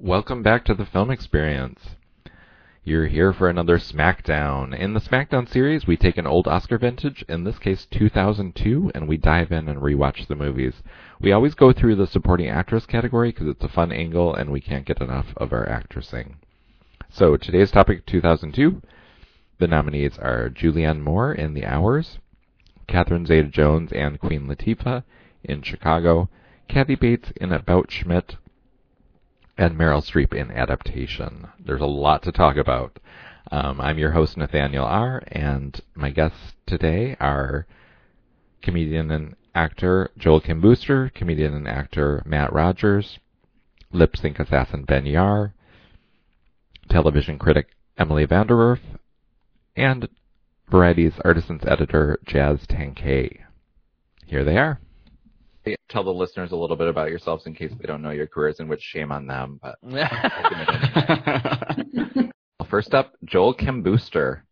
Welcome back to the film experience. You're here for another SmackDown. In the SmackDown series, we take an old Oscar vintage, in this case 2002, and we dive in and rewatch the movies. We always go through the supporting actress category because it's a fun angle and we can't get enough of our actressing. So today's topic 2002. The nominees are Julianne Moore in The Hours, Catherine Zeta-Jones and Queen Latifah in Chicago, Kathy Bates in About Schmidt, and Meryl Streep in Adaptation. There's a lot to talk about. Um, I'm your host, Nathaniel R., and my guests today are comedian and actor Joel Kim Booster, comedian and actor Matt Rogers, lip sync assassin Ben Yahr, television critic Emily VanDerWerff, and Variety's artisans editor Jazz Tangcay. Here they are tell the listeners a little bit about yourselves in case they don't know your careers, and which shame on them. But first up, Joel Kim Booster.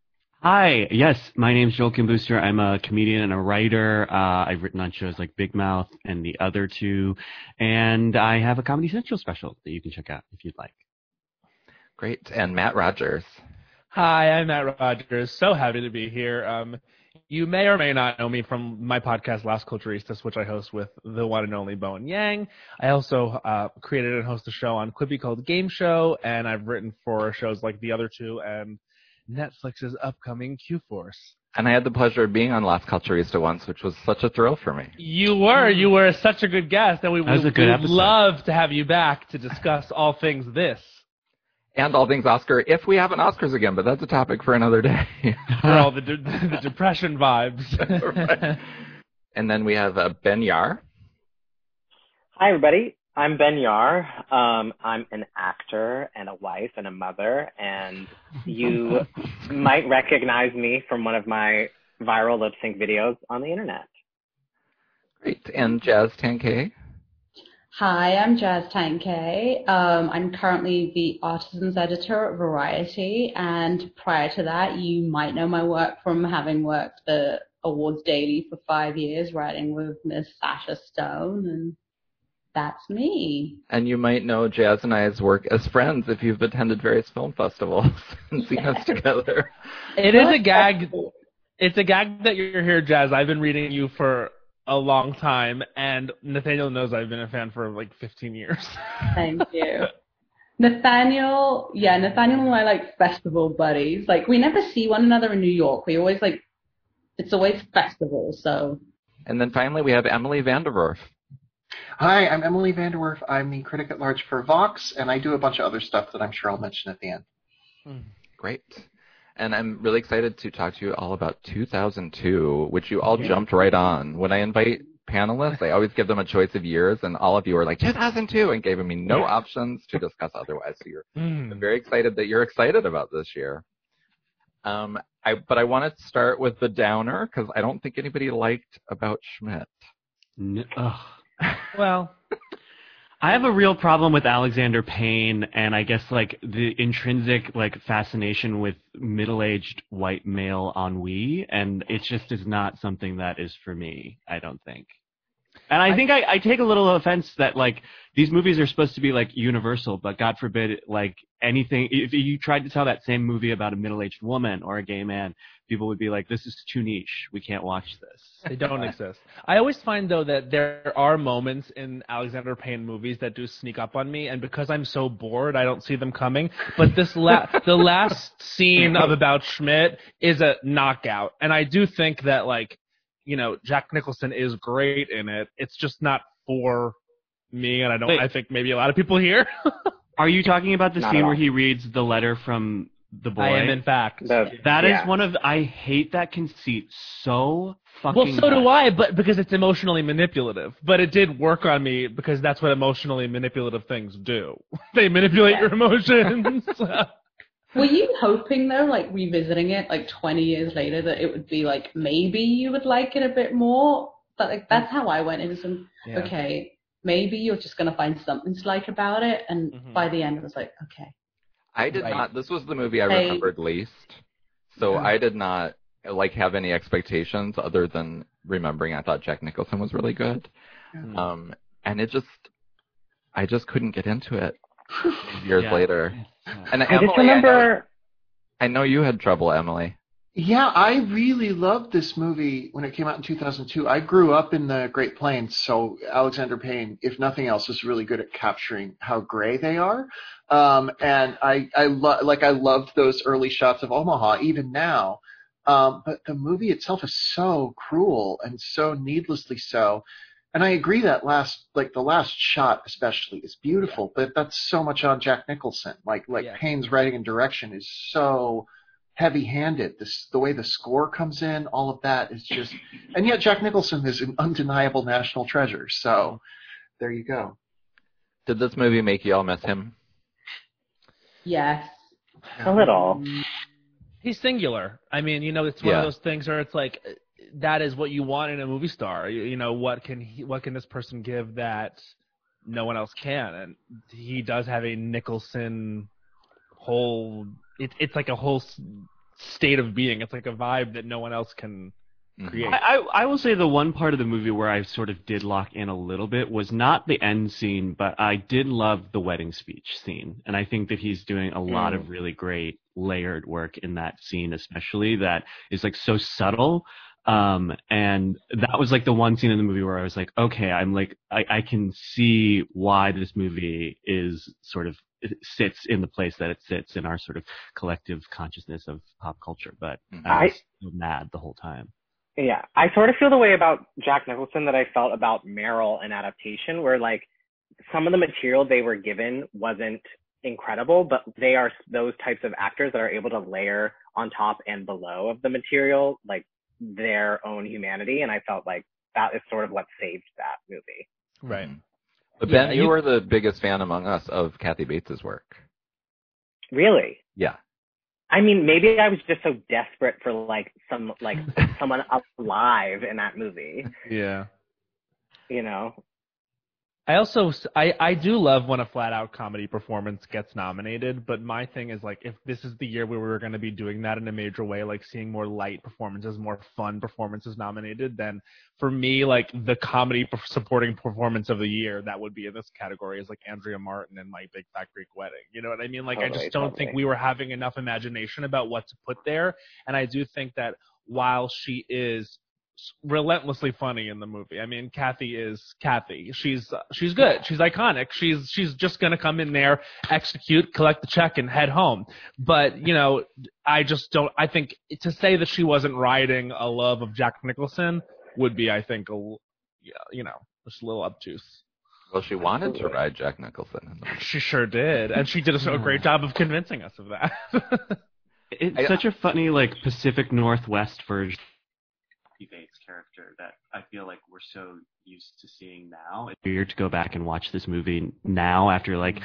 Hi, yes, my name's Joel Kim Booster. I'm a comedian and a writer. Uh, I've written on shows like Big Mouth and the other two, and I have a Comedy Central special that you can check out if you'd like. Great, and Matt Rogers. Hi, I'm Matt Rogers. So happy to be here. Um, you may or may not know me from my podcast Las Culturistas, which I host with the one and only Bowen Yang. I also uh, created and host a show on Quibi called Gayme Show, and I've written for shows like the other two and Netflix's upcoming Q Force. And I had the pleasure of being on Las Culturista once, which was such a thrill for me. You were. You were such a good guest, and we would love to have you back to discuss all things this and all things Oscar if we have an Oscars again, but that's a topic for another day. for all the, de- the depression vibes. right. And then we have uh, Ben Yahr. Hi, everybody. I'm Ben Yahr. Um, I'm an actor and a wife and a mother, and you might recognize me from one of my viral lip sync videos on the internet. Great. And Jazz Tangcay. Hi, I'm Jazz Tangcay. Um, I'm currently the artisans editor at Variety, and prior to that, you might know my work from having worked the Awards Daily for five years, writing with Miss Sasha Stone, and that's me. And you might know Jazz and I's work as friends if you've attended various film festivals and seen us together. It is a gag. It's a gag that you're here, Jazz. I've been reading you for a long time, and Nathaniel knows I've been a fan for like 15 years. Thank you. Nathaniel, yeah, Nathaniel and I like festival buddies. Like we never see one another in New York. We always like, it's always festivals. So. And then finally we have Emily VanDerWerff. Hi, I'm Emily VanDerWerff. I'm the critic at large for Vox, and I do a bunch of other stuff that I'm sure I'll mention at the end. Hmm. Great and I'm really excited to talk to you all about 2002, which you all yeah. jumped right on. When I invite panelists, I always give them a choice of years, and all of you are like 2002 and gave me no options to discuss otherwise. So you're mm. I'm very excited that you're excited about this year. Um, I, but I want to start with the downer because I don't think anybody liked about Schmidt. No, well, I have a real problem with Alexander Payne and I guess like the intrinsic like fascination with middle-aged white male ennui and it just is not something that is for me, I don't think. And I, think I, I take a little offense that like these movies are supposed to be like universal, but God forbid like anything if you tried to tell that same movie about a middle-aged woman or a gay man, people would be like, "This is too niche. We can't watch this." They don't exist. I always find though that there are moments in Alexander Payne movies that do sneak up on me, and because I'm so bored, I don't see them coming. But this la- the last scene of About Schmidt is a knockout, and I do think that like, you know, Jack Nicholson is great in it. It's just not for me, and I don't. Wait. I think maybe a lot of people here. Are you talking about the Not scene where he reads the letter from the boy? I am, in fact. The, that yeah. is one of. I hate that conceit so fucking. Well, so do I, but because it's emotionally manipulative. But it did work on me because that's what emotionally manipulative things do. they manipulate yeah. your emotions. Were you hoping though, like revisiting it like 20 years later, that it would be like maybe you would like it a bit more? But like that's how I went into some. Yeah. Okay, maybe you're just going to find something to like about it. And mm-hmm. by the end, I was like, okay. I did right. not. This was the movie I hey. remembered least, so yeah. I did not like have any expectations other than remembering I thought Jack Nicholson was really good. Mm-hmm. Um, and it just, I just couldn't get into it. years Yeah. later. And I Emily, just remember. I know, I know you had trouble, Emily. Yeah, I really loved this movie when it came out in 2002. I grew up in the Great Plains, so Alexander Payne, if nothing else, is really good at capturing how gray they are. Um, and I, I lo- like I loved those early shots of Omaha, even now. Um, but the movie itself is so cruel and so needlessly so. And I agree that last, like the last shot especially is beautiful, but that's so much on Jack Nicholson. Like, like Yeah. Payne's writing and direction is so heavy-handed. This, the way the score comes in, all of that is just, and yet Jack Nicholson is an undeniable national treasure. So there you go. Did this movie make you all miss him? Yes. A little. Mm. He's singular. I mean, you know, it's one Yeah. of those things where it's like that is what you want in a movie star. You, you know, what can he, what can this person give that no one else can? And he does have a Nicholson whole. It's it's like a whole state of being. It's like a vibe that no one else can Mhm. create. I, I I will say the one part of the movie where I sort of did lock in a little bit was not the end scene, but I did love the wedding speech scene, and I think that he's doing a lot of really great layered work in that scene, especially that is like so subtle. Um, and that was like the one scene in the movie where I was like, okay, I'm like, I, I can see why this movie is sort of sits in the place that it sits in our sort of collective consciousness of pop culture. But Mhm. I was I- mad the whole time. Yeah, I sort of feel the way about Jack Nicholson that I felt about Meryl in adaptation, where like some of the material they were given wasn't incredible, but they are those types of actors that are able to layer on top and below of the material, like their own humanity. And I felt like that is sort of what saved that movie. Right. Mhm. But Yeah, Ben, you you- were the biggest fan among us of Kathy Bates' work. Really? Yeah. I mean, maybe I was just so desperate for like some like someone alive in that movie, Yeah. you know? I also I I do love when a flat out comedy performance gets nominated, but my thing is like if this is the year where we're going to be doing that in a major way, like seeing more light performances, more fun performances nominated, then for me like the comedy supporting performance of the year that would be in this category is like Andrea Martin in My Big Fat Greek Wedding. You know what I mean? Like I just don't think we were having enough imagination about what to put there, and I do think that while she is relentlessly funny in the movie. I mean, Kathy is Kathy. She's she's good. She's iconic. She's she's just gonna come in there, execute, collect the check, and head home. But you know, I just don't. I think to say that she wasn't riding a love of Jack Nicholson would be, I think, a l- yeah, you know, just a little obtuse. Well, she wanted to ride Jack Nicholson. In the. She sure did, and she did a, a hmm. great job of convincing us of that. It's I- such a funny, like Pacific Northwest version. Of Bates character that I feel like we're so used to seeing now. It's weird to go back and watch this movie now after like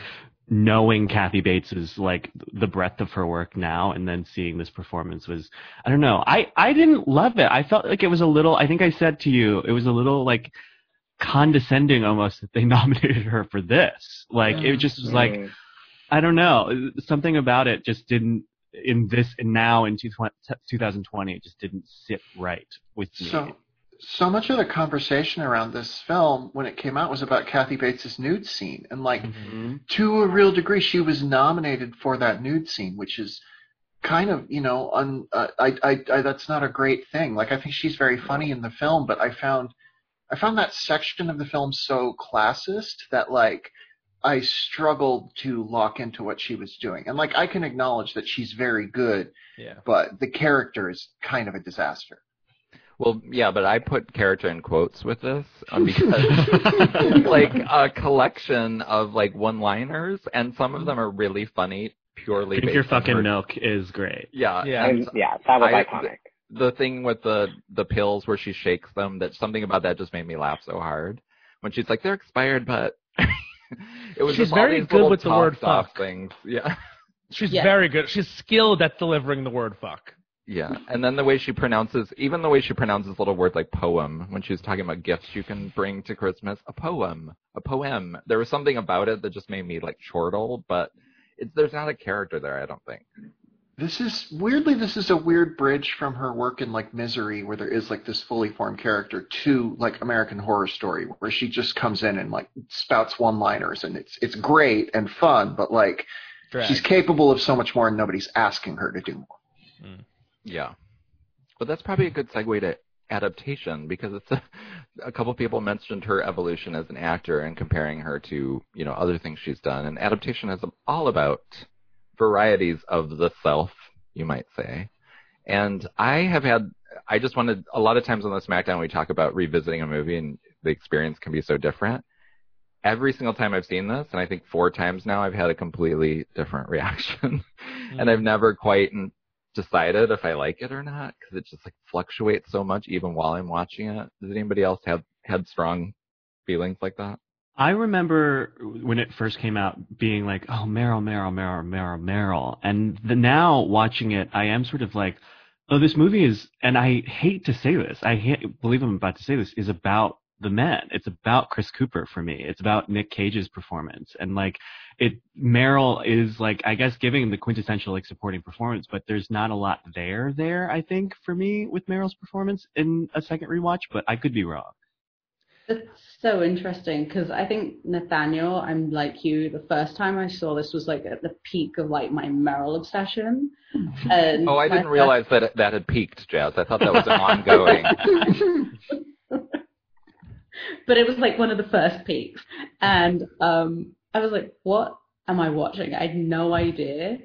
knowing Kathy Bates is like the breadth of her work now, and then seeing this performance was I don't know. I I didn't love it. I felt like it was a little. I think I said to you it was a little like condescending almost that they nominated her for this. Like it just was like Mm. I don't know. Something about it just didn't in this and now in 2020 it just didn't sit right with me. So, so much of the conversation around this film when it came out was about Kathy Bates' nude scene, and like Mhm. to a real degree, she was nominated for that nude scene, which is kind of you know, un, uh, I, I, I, that's not a great thing. Like I think she's very funny in the film, but I found, I found that section of the film so classist that like. I struggled to lock into what she was doing. And like I can acknowledge that she's very good, yeah. but the character is kind of a disaster. Well, yeah, but I put character in quotes with this um, because like a collection of like one-liners, and some of them are really funny purely Drink based your on fucking her- milk is great. Yeah, Yeah. and And yeah, that was I- iconic. the thing with the the pills where she shakes them that something about that just made me laugh so hard when she's like they're expired but it was She's just all very these good with the word fuck. things yeah She's Yeah. very good. She's skilled at delivering the word fuck. Yeah and then the way she pronounces even the way she pronounces little words like poem when she was talking about gifts you can bring to christmas a poem a poem there was something about it that just made me like chortle but it's there's not a character there i don't think This is weirdly this is a weird bridge from her work in like Misery, where there is like this fully formed character, to like American Horror Story, where she just comes in and like spouts one liners, and it's it's great and fun, but like Drag. she's capable of so much more, and nobody's asking her to do more. Yeah. But that's probably a good segue to adaptation because it's a, a couple people mentioned her evolution as an actor and comparing her to, you know, other things she's done. And adaptation is all about varieties of the self, you might say. And I have had, I just wanted, a lot of times on the SmackDown we talk about revisiting a movie and the experience can be so different. Every single time I've seen this, and I think four times now, I've had a completely different reaction. Mm-hmm. and I've never quite decided if I like it or not because it just like fluctuates so much even while I'm watching it. Does anybody else have had strong feelings like that? I remember when it first came out being like, oh, Meryl, Meryl, Meryl, Meryl, Meryl. And the, now watching it, I am sort of like, oh, this movie is, and I hate to say this, I hate, believe I'm about to say this, is about the men. It's about Chris Cooper for me. It's about Nick Cage's performance. And like, it, Meryl is like, I guess giving the quintessential like supporting performance, but there's not a lot there there, I think, for me with Meryl's performance in a second rewatch, but I could be wrong. It's so interesting because I think Nathaniel, I'm like you. The first time I saw this was like at the peak of like my Meryl obsession. And Oh, I didn't first- realize that it, that had peaked, Jazz. I thought that was an ongoing. but it was like one of the first peaks, and um, I was like, "What am I watching?" I had no idea,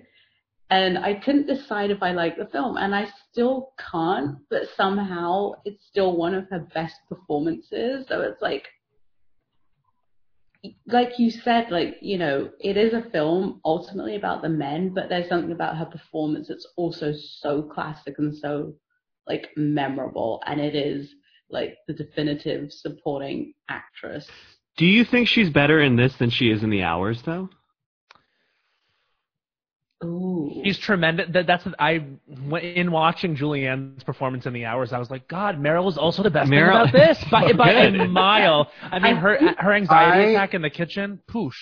and I couldn't decide if I liked the film, and I still can't. But somehow, it's still one of her best performances. So it's like, like you said, like you know, it is a film ultimately about the men, but there's something about her performance that's also so classic and so like memorable, and it is like the definitive supporting actress. Do you think she's better in this than she is in the hours, though? Ooh. He's tremendous. That, that's what I when- in watching Julianne's performance in the hours. I was like, God, Meryl is also the best Meryl- thing about this by, by a mile. I mean, her her anxiety I- attack in the kitchen. Poosh.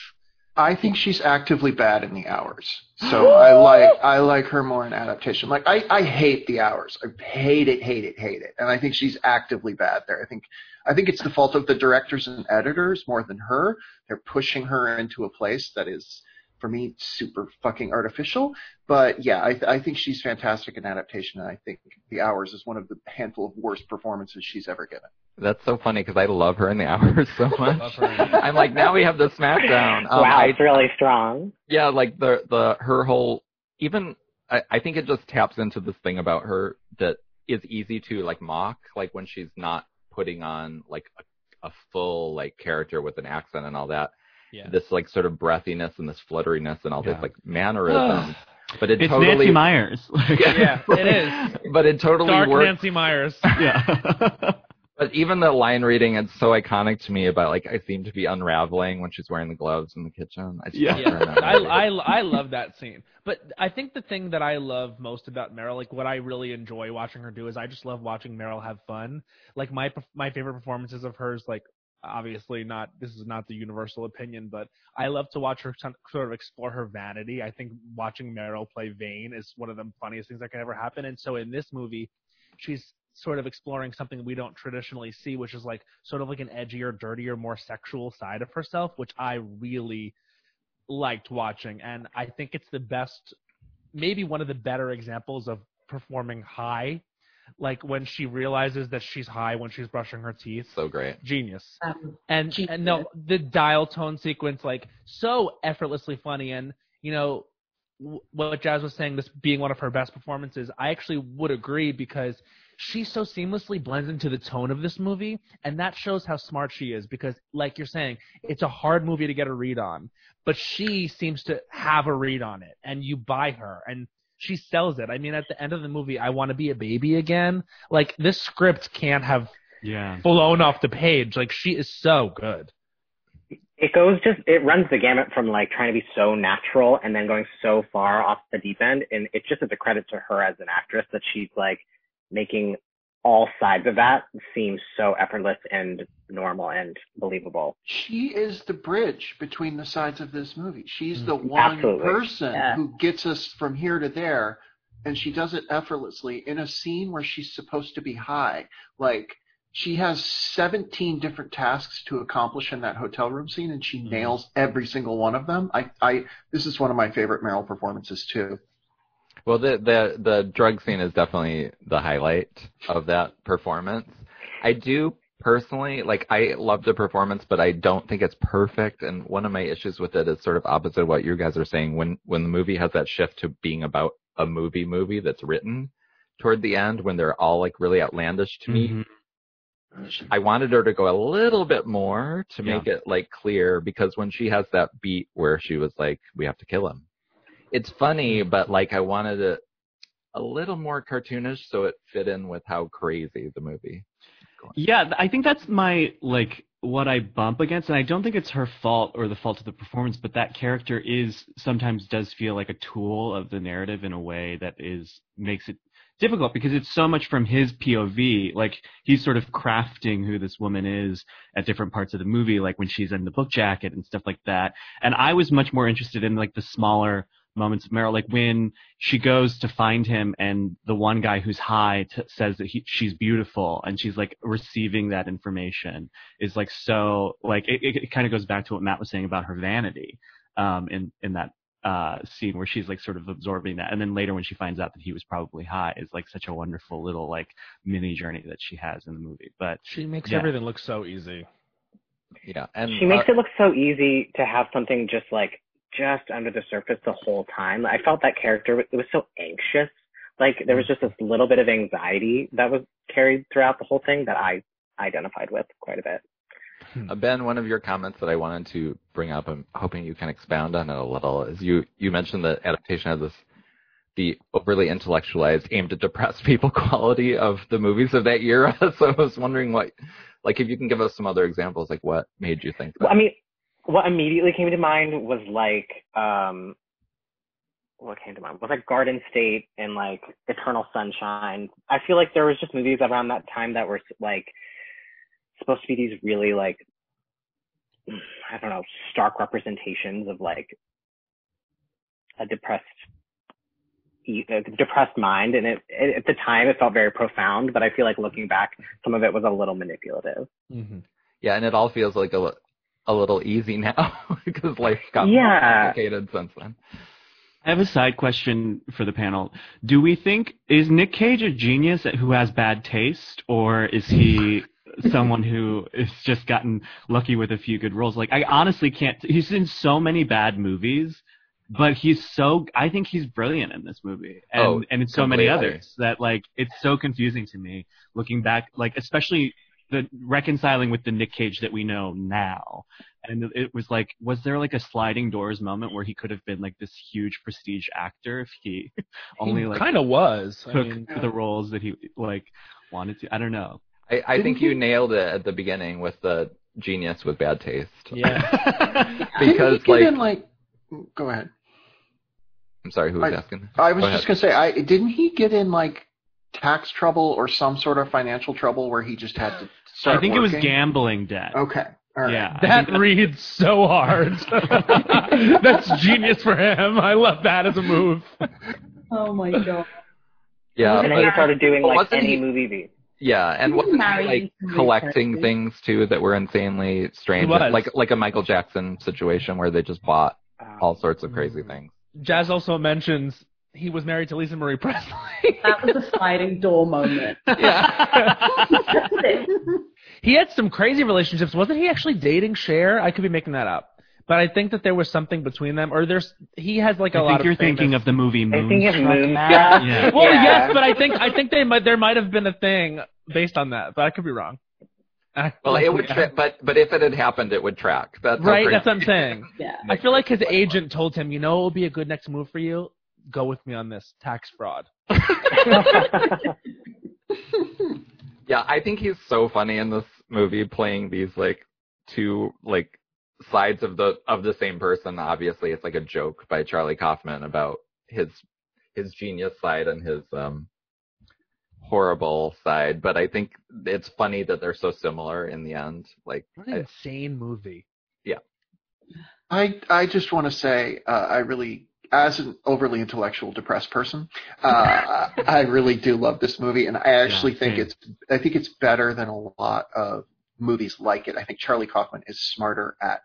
I think she's actively bad in the hours. So I like I like her more in adaptation. Like I, I hate the hours. I hate it, hate it, hate it. And I think she's actively bad there. I think I think it's the fault of the directors and editors more than her. They're pushing her into a place that is for me super fucking artificial. But yeah, I, I think she's fantastic in adaptation, and I think The Hours is one of the handful of worst performances she's ever given. That's so funny because I love her in the hours so much. Love her in the- I'm like, now we have the SmackDown. Um, wow, I, it's really strong. yeah, like the the her whole even I, I think it just taps into this thing about her that is easy to like mock, like when she's not putting on like a, a full like character with an accent and all that. Yeah. This like sort of breathiness and this flutteriness and all Yeah. this like mannerisms. but it It's totally Nancy Meyers. Yeah, it is. but it totally Dark works. Nancy Meyers. yeah. But even the line reading, it's so iconic to me about like I seem to be unraveling when she's wearing the gloves in the kitchen. I just Yeah. love that I. I, I love that scene. But I think the thing that I love most about Meryl, like what I really enjoy watching her do, is I just love watching Meryl have fun. Like my my favorite performances of hers, like obviously not this is not the universal opinion, but I love to watch her sort of explore her vanity. I think watching Meryl play vain is one of the funniest things that can ever happen. And so in this movie, she's sort of exploring something we don't traditionally see, which is like sort of like an edgier, dirtier, more sexual side of herself, which I really liked watching. And I think it's the best, maybe one of the better examples of performing high. Like when she realizes that she's high when she's brushing her teeth. so great. Genius. Um, And, Genius. and no, the dial tone sequence, like so effortlessly funny. And, you know, w- what Jazz was saying, this being one of her best performances, I actually would agree because she so seamlessly blends into the tone of this movie. And that shows how smart she is because, like you're saying, it's a hard movie to get a read on, but she seems to have a read on it and you buy her and she sells it. I mean, at the end of the movie, I want to be a baby again. Like this script can't have yeah. blown off the page. Like she is so good. It goes just it runs the gamut from like trying to be so natural and then going so far off the deep end, and it just is a credit to her as an actress that she's like making all sides of that seem so effortless and normal and believable. She is the bridge between the sides of this movie. She's the Mm-hmm. one Absolutely. person Yeah. who gets us from here to there and she does it effortlessly in a scene where she's supposed to be high. Like she has 17 different tasks to accomplish in that hotel room scene, and she nails every single one of them. I, I this is one of my favorite Meryl performances too. Well, the the the drug scene is definitely the highlight of that performance. I do personally like I love the performance, but I don't think it's perfect. And one of my issues with it is sort of opposite of what you guys are saying. When when the movie has that shift to being about a movie movie that's written toward the end, when they're all like really outlandish to me, Mhm. I wanted her to go a little bit more to Yeah. make it like clear because when she has that beat where she was like, "We have to kill him," it's funny, mm-hmm. but like I wanted it a little more cartoonish so it fit in with how crazy the movie. Yeah, I think that's my like what I bump against, and I don't think it's her fault or the fault of the performance, but that character is sometimes does feel like a tool of the narrative in a way that is makes it difficult because it's so much from his POV. Like he's sort of crafting who this woman is at different parts of the movie, like when she's in the book jacket and stuff like that. And I was much more interested in like the smaller moments of Meryl, like when she goes to find him and the one guy who's high t- says that he, she's beautiful and she's like receiving that information is like so like it, it, it kind of goes back to what Matt was saying about her vanity um in in that uh scene where she's like sort of absorbing that and then later when she finds out that he was probably high is like such a wonderful little like mini journey that she has in the movie but She makes Yeah. everything look so easy. Yeah, and She makes uh, it look so easy to have something just like just under the surface the whole time. I felt that character it was so anxious. Like there was just this little bit of anxiety that was carried throughout the whole thing that I identified with quite a bit. Uh, Ben, one of your comments that I wanted to bring up, I'm hoping you can expound on it a little, is you, you mentioned the adaptation of this, the overly intellectualized, aimed at depress people quality of the movies of that era. so I was wondering what, like if you can give us some other examples, like what made you think that? Well, I mean, what immediately came to mind was like, um, what came to mind was like Garden State and like Eternal Sunshine. I feel like there was just movies around that time that were like supposed to be these really like, I don't know, stark representations of like a depressed, e- a depressed mind. And it, it, at the time it felt very profound, but I feel like looking back, some of it was a little manipulative. Mm-hmm. yeah, and it all feels like a, a little easy now because life got more Yeah. complicated since then. I have a side question for the panel. Do we think is Nick Cage a genius who has bad taste, or is he someone who has just gotten lucky with a few good roles? Like, I honestly can't. He's in so many bad movies, but he's so. I think he's brilliant in this movie, and Oh, and in so many completely. others that like it's so confusing to me looking back. Like, especially the reconciling with the Nick Cage that we know now. And it was like, was there like a sliding doors moment where he could have been like this huge prestige actor if he only like kind of was. I took mean, the roles that he like wanted to? I don't know. I, I think you he- nailed it at the beginning with the genius with bad taste. yeah. Because, Didn't he get like- in, like, go ahead. I'm sorry, who was I- asking? I was Go just ahead. gonna say, I didn't he get in like tax trouble or some sort of financial trouble where he just had to start I think it was gambling debt. Okay, all right. Yeah, That reads so hard. That's genius for him. I love that as a move. Oh my god. Yeah, and then but- he started doing like any he- movie beat. Yeah, and Didn't wasn't he like collecting crazy? things too that were insanely strange, He was. like like a Michael Jackson situation where they just bought Um, all sorts of crazy Mm. things. Jazz also mentions he was married to Lisa Marie Presley. That was a sliding door moment. yeah. He had some crazy relationships. Wasn't he actually dating Cher? I could be making that up. But I think that there was something between them, or there's he has like a I lot think of you're famous- thinking of the movie Moon. I think of Moonstruck. Matt. Yeah. Well, Yeah. yes, but I think I think they might there might have been a thing based on that, but I could be wrong. Well, it would, tra- but but if it had happened, it would track. That's right. That's what I'm saying. Yeah. I feel like his agent told him, you know, it would be a good next move for you. Go with me on this tax fraud. Yeah, I think he's so funny in this movie, playing these like two like sides of the of the same person. Obviously, it's like a joke by Charlie Kaufman about his his genius side and his um horrible side. But I think it's funny that they're so similar in the end. Like, What an I- insane movie. Yeah. I I just want to say uh, I really as an overly intellectual, depressed person, uh, I really do love this movie, and I actually Yeah, think it's I think it's better than a lot of movies like it. I think Charlie Kaufman is smarter at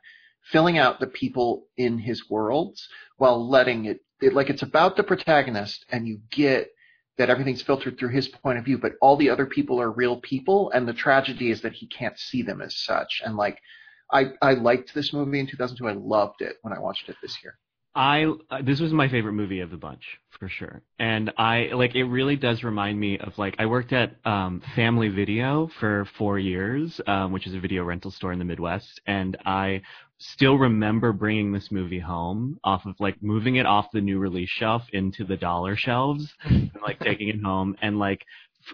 filling out the people in his worlds while letting it, it like it's about the protagonist, and you get that everything's filtered through his point of view, but all the other people are real people, and the tragedy is that he can't see them as such. And like, I I liked this movie in 2002. I loved it when I watched it this year. I uh, this was my favorite movie of the bunch for sure, and I like it really does remind me of like I worked at um, Family Video for four years, um, which is a video rental store in the Midwest, and I still remember bringing this movie home off of like moving it off the new release shelf into the dollar shelves, and like taking it home. And like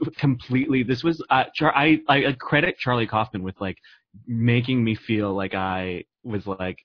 f- completely. This was uh, Char- I I credit Charlie Kaufman with like making me feel like I was like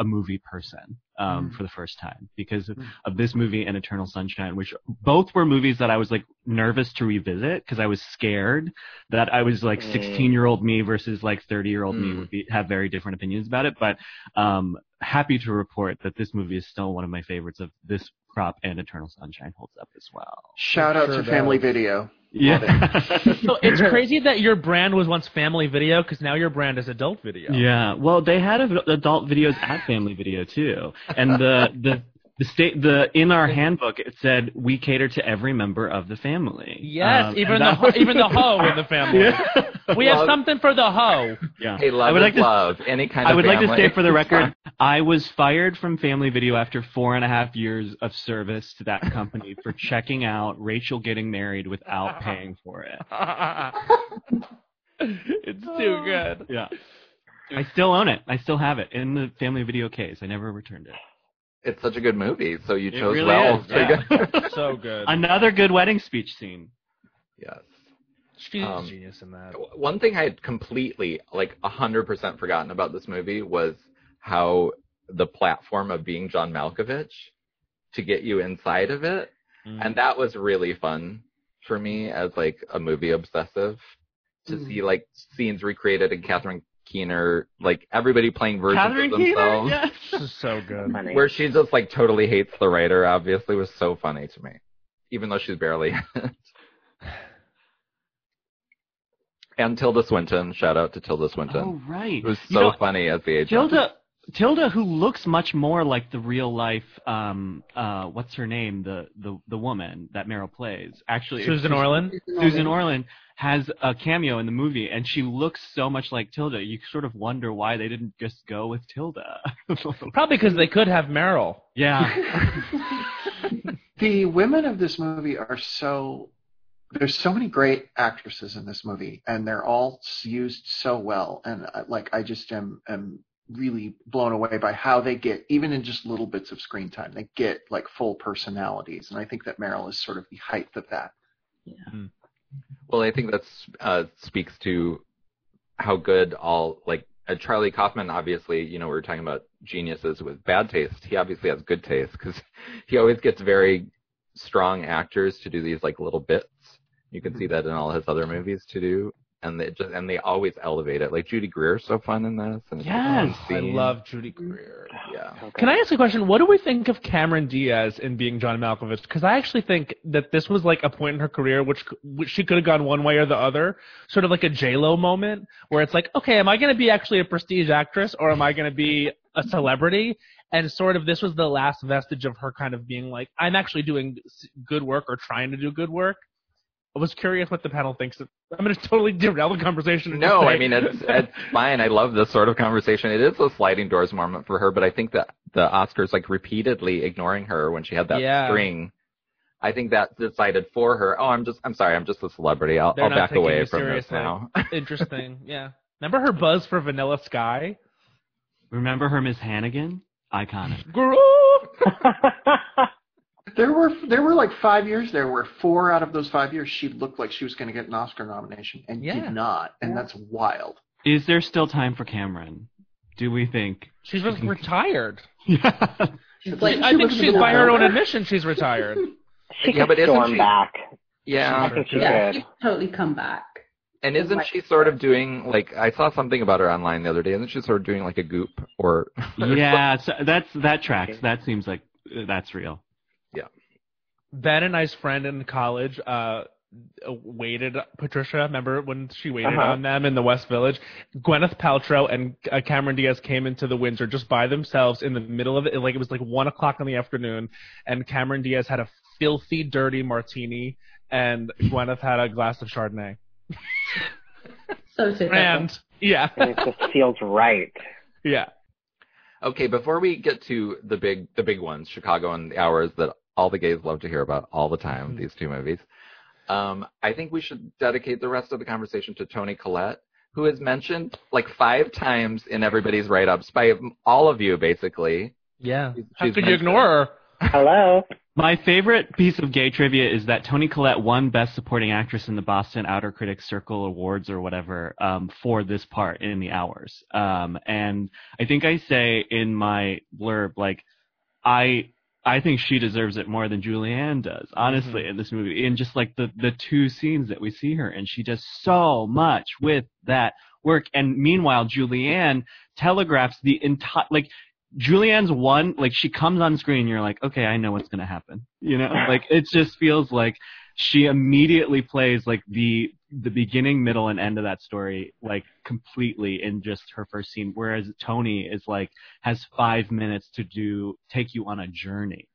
a movie person um, for the first time because of, of this movie and Eternal Sunshine, which both were movies that I was like nervous to revisit because I was scared that I was like Mm. 16 year old me versus like 30 year old me Mm. would be, have very different opinions about it. But um, happy to report that this movie is still one of my favorites of this crop and Eternal Sunshine holds up as well. Shout out Sure to Family. Video. Yeah. So it's crazy that your brand was once Family Video because now your brand is Adult Video. Yeah, well, they had a- adult videos at Family Video too, and the the the state the in our handbook it said we cater to every member of the family. Yes, Um, even the that ho- even the hoe in the family. Yeah. We have something for the hoe. yeah. Hey, love I would like to love. Any kind I of would like to family. say for the record, I was fired from Family Video after four and a half years of service to that company for checking out Rachel getting married without paying for it. it's too good. Yeah. I still own it. I still have it in the Family Video case. I never returned it. It's such a good movie, so you It chose really well. is, yeah. go- So good. Another good wedding speech scene. yes. She's Um, a genius in that. One thing I had completely, like, hundred percent forgotten about this movie was how the platform of being John Malkovich to get you inside of it, Mm. and that was really fun for me as like a movie obsessive to Mm. see like scenes recreated in Catherine Keener, like everybody playing versions Catherine of Keener? themselves. Yes. So good. Funny. Where she just like totally hates the writer, obviously, was so funny to me, even though she's barely. and Tilda Swinton, shout out to Tilda Swinton. Oh right. It was You so know, funny as the agent. Tilda Tilda who looks much more like the real life um uh what's her name? The the the woman that Meryl plays. Actually Susan she's- Orlean. Susan Orlean has a cameo in the movie and she looks so much like Tilda. You sort of wonder why they didn't just go with Tilda. Probably because they could have Meryl. yeah. The women of this movie are so there's so many great actresses in this movie and they're all used so well and I, like i just am am really blown away by how they get even in just little bits of screen time they get like full personalities and i think that meryl is sort of the height of that Yeah. Well, I think that uh, speaks to how good all like uh, Charlie Kaufman. Obviously, you know, we are talking about geniuses with bad taste. He obviously has good taste because he always gets very strong actors to do these like little bits. You can see that in all his other movies to do, and they just and they always elevate it. Like Judy Greer's so fun in this. And it's like a Yes. I love Judy Greer. Yeah. So good. Can I ask a question? What do we think of Cameron Diaz in being John Malkovich? Because I actually think that this was like a point in her career which, which she could have gone one way or the other, sort of like a J Lo moment, where it's like, okay, am I going to be actually a prestige actress or am I going to be a celebrity? And sort of this was the last vestige of her kind of being like, I'm actually doing good work or trying to do good work. I was curious what the panel thinks. Of, I'm going to totally derail the conversation. No, I mean it's it's fine. I love this sort of conversation. It is a sliding doors moment for her, but I think that the Oscars like repeatedly ignoring her when she had that Yeah. string. I think that decided for her. Oh, I'm just I'm sorry. I'm just a celebrity. I'll, I'll back away you from this now. Interesting. Yeah. Remember her buzz for Vanilla Sky? remember her Miss Hannigan iconic Guru! there were there were like five years there where four out of those five years she looked like she was going to get an oscar nomination and Yeah. did not and that's wild is there still time for Cameron do we think She's re- retired. yeah She's like, I think she's by her own admission she's retired. She Yeah, but isn't storm she- back. I yeah, think she yeah, could. she'd totally come back. and isn't she sort of doing like I saw something about her online the other day? Isn't she sort of doing like a goop or? yeah so that's that tracks that seems like that's real. Ben and I's friend in college uh, waited Patricia. Remember when she waited Uh-huh. on them in the West Village? Gwyneth Paltrow and uh, Cameron Diaz came into the Windsor just by themselves in the middle of it. Like it was like one o'clock in the afternoon, and Cameron Diaz had a filthy, dirty martini, and Gwyneth had a glass of Chardonnay. So typical. And yeah, And it just feels right. yeah. Okay, before we get to the big the big ones, Chicago and the Hours that all the gays love to hear about all the time, Mhm. these two movies. Um, I think we should dedicate the rest of the conversation to Toni Collette, who is mentioned like five times in everybody's write ups by all of you, basically. Yeah. She's- How she's could you ignore her? Hello. My favorite piece of gay trivia is that Toni Collette won Best Supporting Actress in the Boston Outer Critics Circle Awards or whatever um, for this part in the hours. Um, and I think I say in my blurb, like, I I think she deserves it more than Julianne does, honestly, mm-hmm. in this movie. In just like the the two scenes that we see her, and she does so much with that work. And meanwhile, Julianne telegraphs the entire like Julianne's one, like she comes on screen, and you're like, okay, I know what's gonna happen. You know, like it just feels like she immediately plays like the the beginning, middle, and end of that story like completely in just her first scene. Whereas Toni is like has five minutes to do take you on a journey.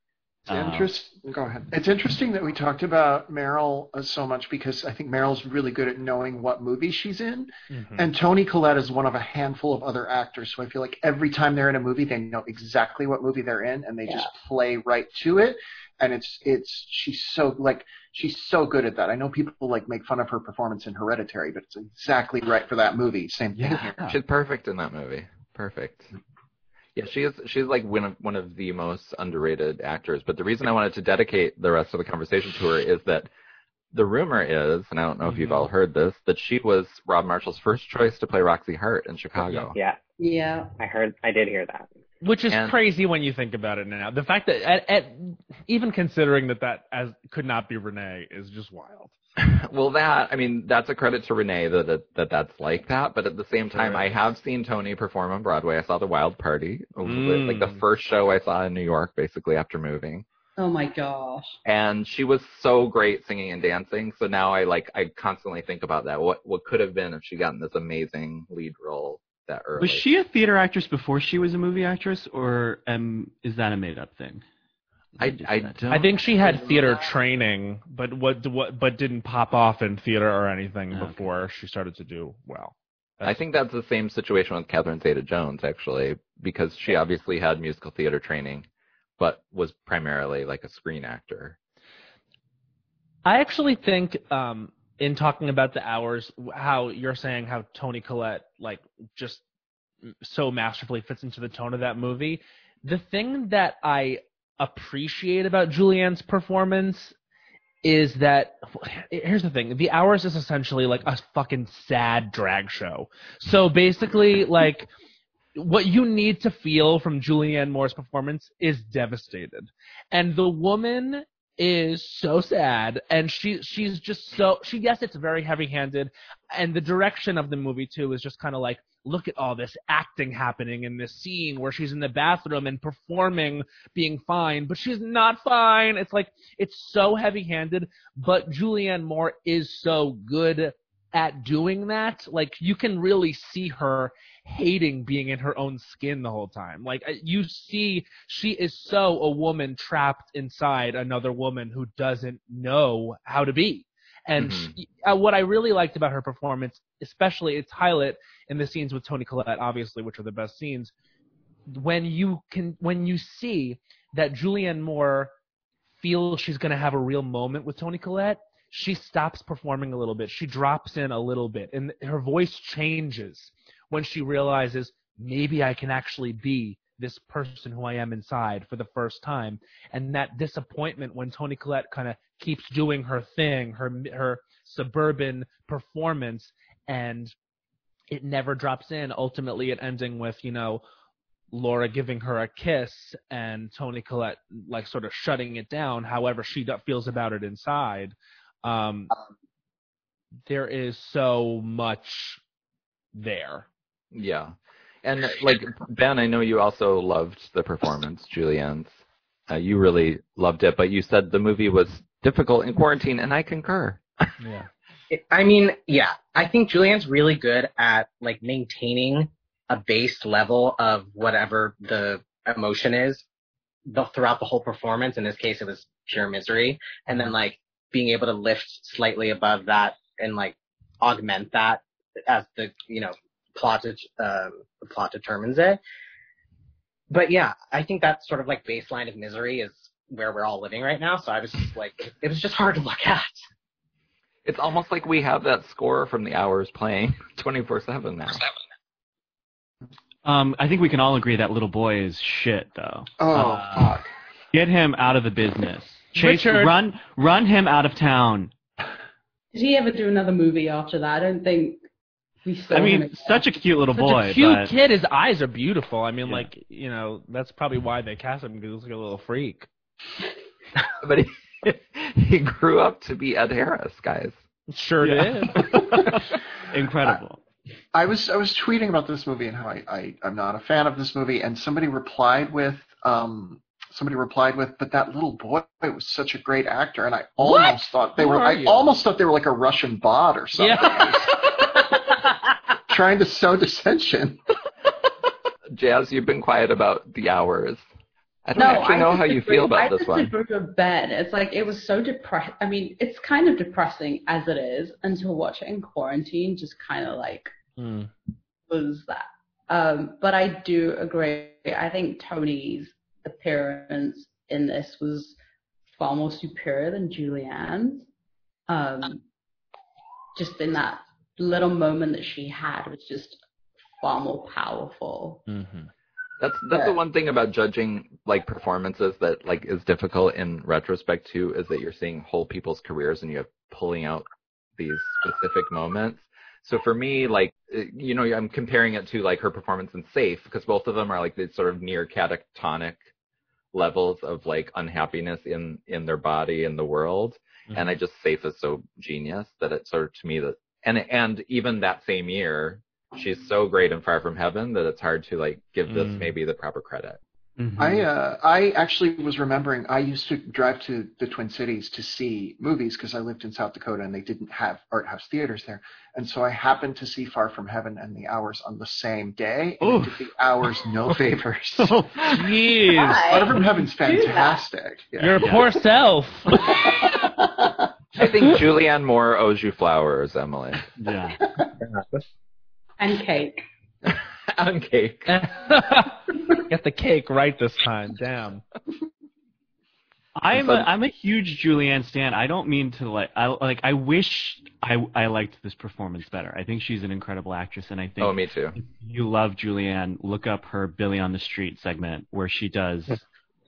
It's Um, interest. Go ahead. It's interesting that we talked about Meryl uh, so much because I think Meryl's really good at knowing what movie she's in, Mm-hmm. and Toni Collette is one of a handful of other actors. So I feel like every time they're in a movie, they know exactly what movie they're in, and they just play right to it. And it's it's she's so like she's so good at that. I know people like make fun of her performance in Hereditary, but it's exactly right for that movie. Same thing here. Yeah. She's perfect in that movie. Perfect. Yeah, she is. She's like one of one of the most underrated actors. But the reason I wanted to dedicate the rest of the conversation to her is that the rumor is, and I don't know if you've Mhm. all heard this, that she was Rob Marshall's first choice to play Roxie Hart in Chicago. Yeah, Yeah. I heard. I did hear that. Which is And- crazy when you think about it now. The fact that, at, at, even considering that that as could not be Renee, is just wild. well, that I mean, that's a credit to Renee that, that that that's like that. But at the same time, Sure. I have seen Toni perform on Broadway. I saw The Wild Party, It was Mm. like the first show I saw in New York, basically after moving. Oh my gosh. and she was so great singing and dancing. So now I like I constantly think about that. What what could have been if she gotten this amazing lead role that early? Was she a theater actress before she was a movie actress, or um, is that a made up thing? I I don't. I think she had theater training, but what, what but didn't pop off in theater or anything Okay. before she started to do well. I think that's the same situation with Catherine Zeta-Jones actually, because she obviously had musical theater training, but was primarily like a screen actor. I actually think, um, in talking about the hours, how you're saying how Toni Collette like just so masterfully fits into the tone of that movie. The thing that I appreciate about Julianne's performance is that here's the thing: the hours is essentially like a fucking sad drag show. So basically, like. What you need to feel from Julianne Moore's performance is devastated. And the woman is so sad and she she's just so she yes it's very heavy handed and the direction of the movie too is just kind of like look at all this acting happening in this scene where she's in the bathroom and performing being fine but she's not fine. It's like it's so heavy handed but Julianne Moore is so good at doing that like you can really see her hating being in her own skin the whole time like uh, you see she is so a woman trapped inside another woman who doesn't know how to be. And Mhm. she, uh, what I really liked about her performance, especially its highlight in the scenes with Toni Collette, obviously, which are the best scenes, when you can, when you see that Julianne Moore feels she's going to have a real moment with Toni Collette, she stops performing a little bit. She drops in a little bit, and her voice changes when she realizes maybe I can actually be this person who I am inside for the first time. And that disappointment when Toni Collette kind of keeps doing her thing, her her suburban performance, and it never drops in. Ultimately, it ending with you know Laura giving her a kiss and Toni Collette like sort of shutting it down. However, she feels about it inside. Um, there is so much there. Yeah, and like Ben, I know you also loved the performance, Julianne's. uh, you really loved it, but you said the movie was difficult in quarantine, and I concur. Yeah. I mean, yeah, I think Julianne's really good at like maintaining a base level of whatever the emotion is the, throughout the whole performance. In this case, it was pure misery, and then like being able to lift slightly above that and like augment that as the you know plot uh, the plot determines it. But yeah, I think that sort of like baseline of misery is where we're all living right now. So I was just like, it was just hard to look at. It's almost like we have that score from the hours playing 24 7 now. Um, I think we can all agree that little boy is shit, though. Oh, Uh, fuck. Get him out of the business. Chase, Richard. run, run him out of town. Did he ever do another movie after that? I don't think we saw I him mean, again. such a cute little Such boy. a cute but kid. His eyes are beautiful. I mean, Yeah. like you know, that's probably why they cast him because he's like a little freak. But he, he grew up to be Ed Harris, guys. Sure Yeah. did. Incredible. I was I was tweeting about this movie and how I, I I'm not a fan of this movie, and somebody replied with um somebody replied with, but that little boy was such a great actor, and I What? almost thought they Who were. I you? almost thought they were like a Russian bot or something, yeah. trying to sow dissension. Jazz, you've been quiet about the hours. I don't no, actually know how you feel about I this one. I disagree with Ben. It's like it was so depressed. I mean, it's kind of depressing as it is, and to watch it in quarantine just kind of like Hmm. was that. Um, but I do agree. I think Toni's appearance in this was far more superior than Julianne's. Um, just in that little moment that she had was just far more powerful. Mm-hmm. That's that's the one thing about judging like performances that like is difficult in retrospect too is that you're seeing whole people's careers and you're pulling out these specific moments. So for me, like uh, you know, I'm comparing it to like her performance in Safe because both of them are like these sort of near catatonic levels of like unhappiness in in their body in the world. And I just Safe is so genius that it sort of to me that and and even that same year, she's so great in Far From Heaven that it's hard to like give this Mm. maybe the proper credit. Mhm. I uh, I actually was remembering I used to drive to the Twin Cities to see movies because I lived in South Dakota and they didn't have art house theaters there, and so I happened to see Far From Heaven and The Hours on the same day, and it did The Hours no favors. Oh, Jeez. Far From Heaven's fantastic. Yeah. Your Yeah. poor self. I think Julianne Moore owes you flowers, Emily. yeah. And cake. On cake. Get the cake right this time. Damn. I'm a, I'm a huge Julianne stan. I don't mean to like I like I wish I I liked this performance better. I think she's an incredible actress, and I think Oh, me too. if you love Julianne, look up her Billy on the Street segment where she does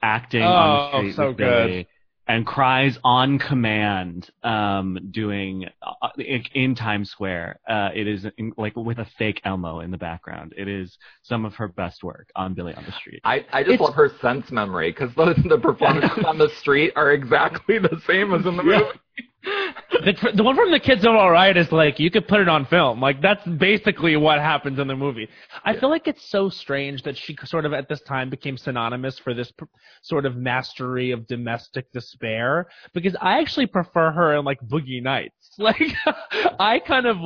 acting on the Oh, street so with good. And cries on command, um, doing uh, in, in Times Square. Uh, it is in, like with a fake Elmo in the background. It is some of her best work on Billy on the Street. I, I just It's- love her sense memory because the, the performances on the street are exactly the same as in the movie. The, the one from the kids are all right is like you could put it on film. Like that's basically what happens in the movie. I feel like it's so strange that she sort of at this time became synonymous for this pr- sort of mastery of domestic despair because I actually prefer her in like Boogie Nights. Like I kind of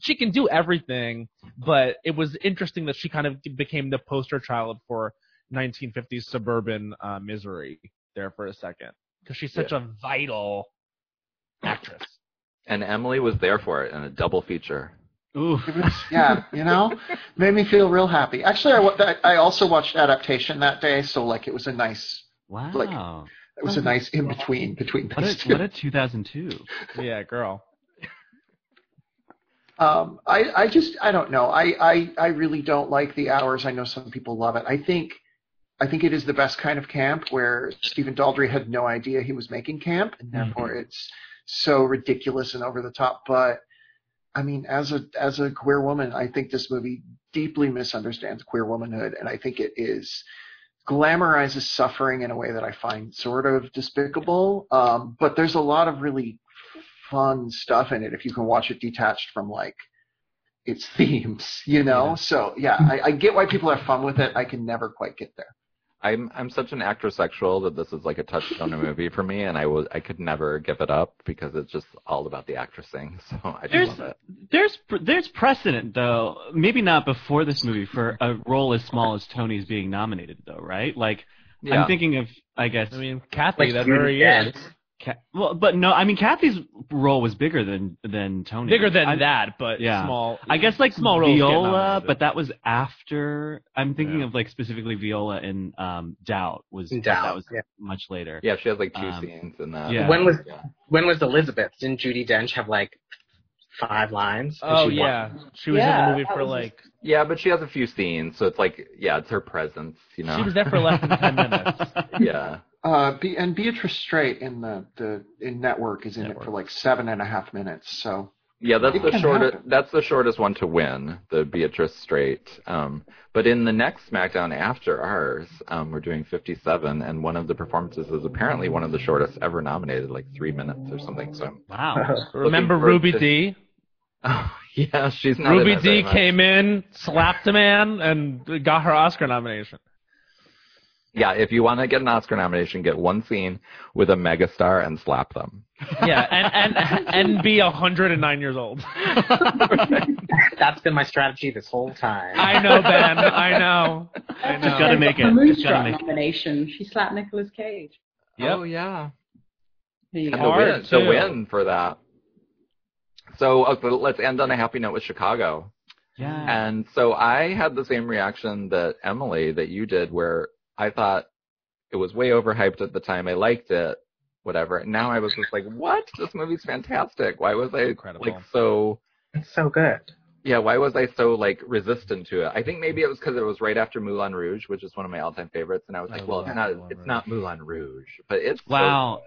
she can do everything, but it was interesting that she kind of became the poster child for 1950s suburban uh, misery there for a second because she's such a vital actress. And Emily was there for it in a double feature. Ooh. Yeah, you know, made me feel real happy. Actually, I, I also watched adaptation that day, so like it was a nice, Wow. Like, it was a nice in between between what those a, two. what a 2002. Yeah, girl. Um, I, I just, I don't know. I, I, I really don't like the hours. I know some people love it. I think, I think it is the best kind of camp where Stephen Daldry had no idea he was making camp, and therefore it's so ridiculous and over the top. But I mean, as a as a queer woman, I think this movie deeply misunderstands queer womanhood, and I think it is glamorizes suffering in a way that I find sort of despicable. Um, but there's a lot of really fun stuff in it if you can watch it detached from like its themes, you know. Yeah. So yeah, I, I get why people have fun with it. I can never quite get there. I'm I'm such an actrosexual that this is like a touchstone movie for me, and I was I could never give it up because it's just all about the actressing. So I just There's love it. there's there's precedent though, maybe not before this movie for a role as small as Toni's being nominated though, right? Like Yeah. I'm thinking of I guess I mean, Kathy, Like that's Judi very Dench. Is. Well, but no, I mean Kathy's role was bigger than than Toni. Bigger than I, that, but Yeah. small. I guess like small roles Viola, but that was after. I'm thinking Yeah. of like specifically Viola in um, Doubt was Doubt, that was yeah. much later. Yeah, she has like two Um, scenes in that. yeah. When was Yeah. when was Elizabeth? Didn't Judi Dench have like five lines? Oh she won. yeah, she was Yeah, in the movie for was like Yeah, but she has a few scenes, so it's like yeah, it's her presence, you know. she was there for less than ten minutes. yeah. Uh, Be- and Beatrice Straight in the, the in Network is in it for like seven and a half minutes. So Yeah, that's It the shortest. happen. That's the shortest one to win, the Beatrice Straight. Um, but in the next SmackDown after ours, um, we're doing 57, and one of the performances is apparently one of the shortest ever nominated, like three minutes or something. So, Wow. Remember Ruby to- Dee? oh, yeah, she's not. Ruby in Dee came in, slapped a man, and got her Oscar nomination. Yeah, if you want to get an Oscar nomination, get one scene with a megastar and slap them. Yeah, and and and be 109 years old. That's been my strategy this whole time. I know, Ben. I know. I Just gotta make it. Just gotta Moonstruck make it. nomination. She slapped Nicolas Cage. Yep. Oh yeah. There And the win, the win for that. So okay, let's end on a happy note with Chicago. Yeah. And so I had the same reaction that Emily that you did, where I thought it was way overhyped at the time. I liked it, whatever. And now I was just like, what? This movie's fantastic. Why was I Incredible. like so? It's so good. Yeah, why was I so like resistant to it? I think maybe it was because it was right after Moulin Rouge, which is one of my all-time favorites, and I was I like, well, it's not, it's not Moulin Rouge, but it's so Wow.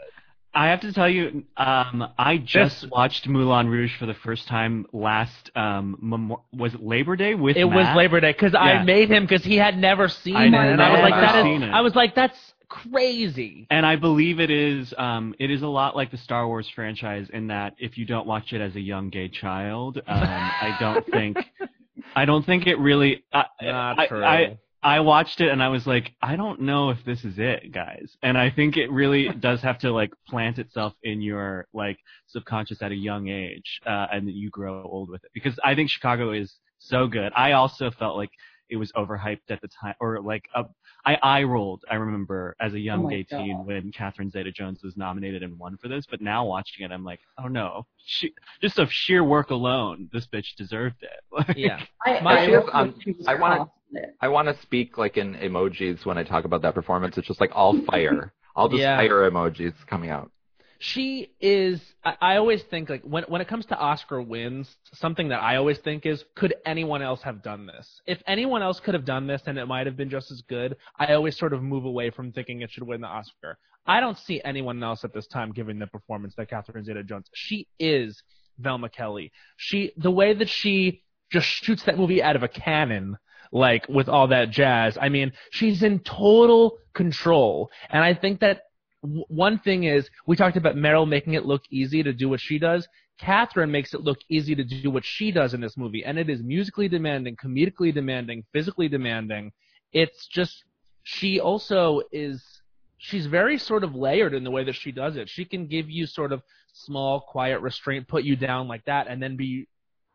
I have to tell you, um, I just This- watched Moulin Rouge for the first time last. Um, Memo- was it Labor Day with It was Labor Day because I made him because he had never seen I it, and I was like, that is. I was like, that's crazy. And I believe it is. Um, it is a lot like the Star Wars franchise in that if you don't watch it as a young gay child, um, I don't think. I don't think it really. I, Not I, true. I, I watched it and I was like, I don't know if this is it, guys. And I think it really does have to like plant itself in your like subconscious at a young age, uh, and that you grow old with it. Because I think Chicago is so good. I also felt like it was overhyped at the time, or like uh, I eye rolled. I remember as a young Oh my gay teen when Catherine Zeta-Jones was nominated and won for this. But now watching it, I'm like, oh no, she, just of sheer work alone, this bitch deserved it. Like, Yeah. I, My- I, She was also on- she was I wanna- cast in it. I want to speak like in emojis when I talk about that performance. It's just like all fire, all just Yeah. fire emojis coming out. she is I, I always think like when when it comes to Oscar wins, something that I always think is could anyone else have done this? If anyone else could have done this and it might have been just as good, I always sort of move away from thinking it should win the Oscar. I don't see anyone else at this time giving the performance that Catherine Zeta Jones. She is Velma Kelly. She the way that she just shoots that movie out of a cannon like with all that jazz. I mean, she's in total control. And I think that w- one thing is we talked about Meryl making it look easy to do what she does. Catherine makes it look easy to do what she does in this movie, and it is musically demanding, comedically demanding, physically demanding. It's just she also is she's very sort of layered in the way that she does it. She can give you sort of small, quiet restraint, put you down like that, and then be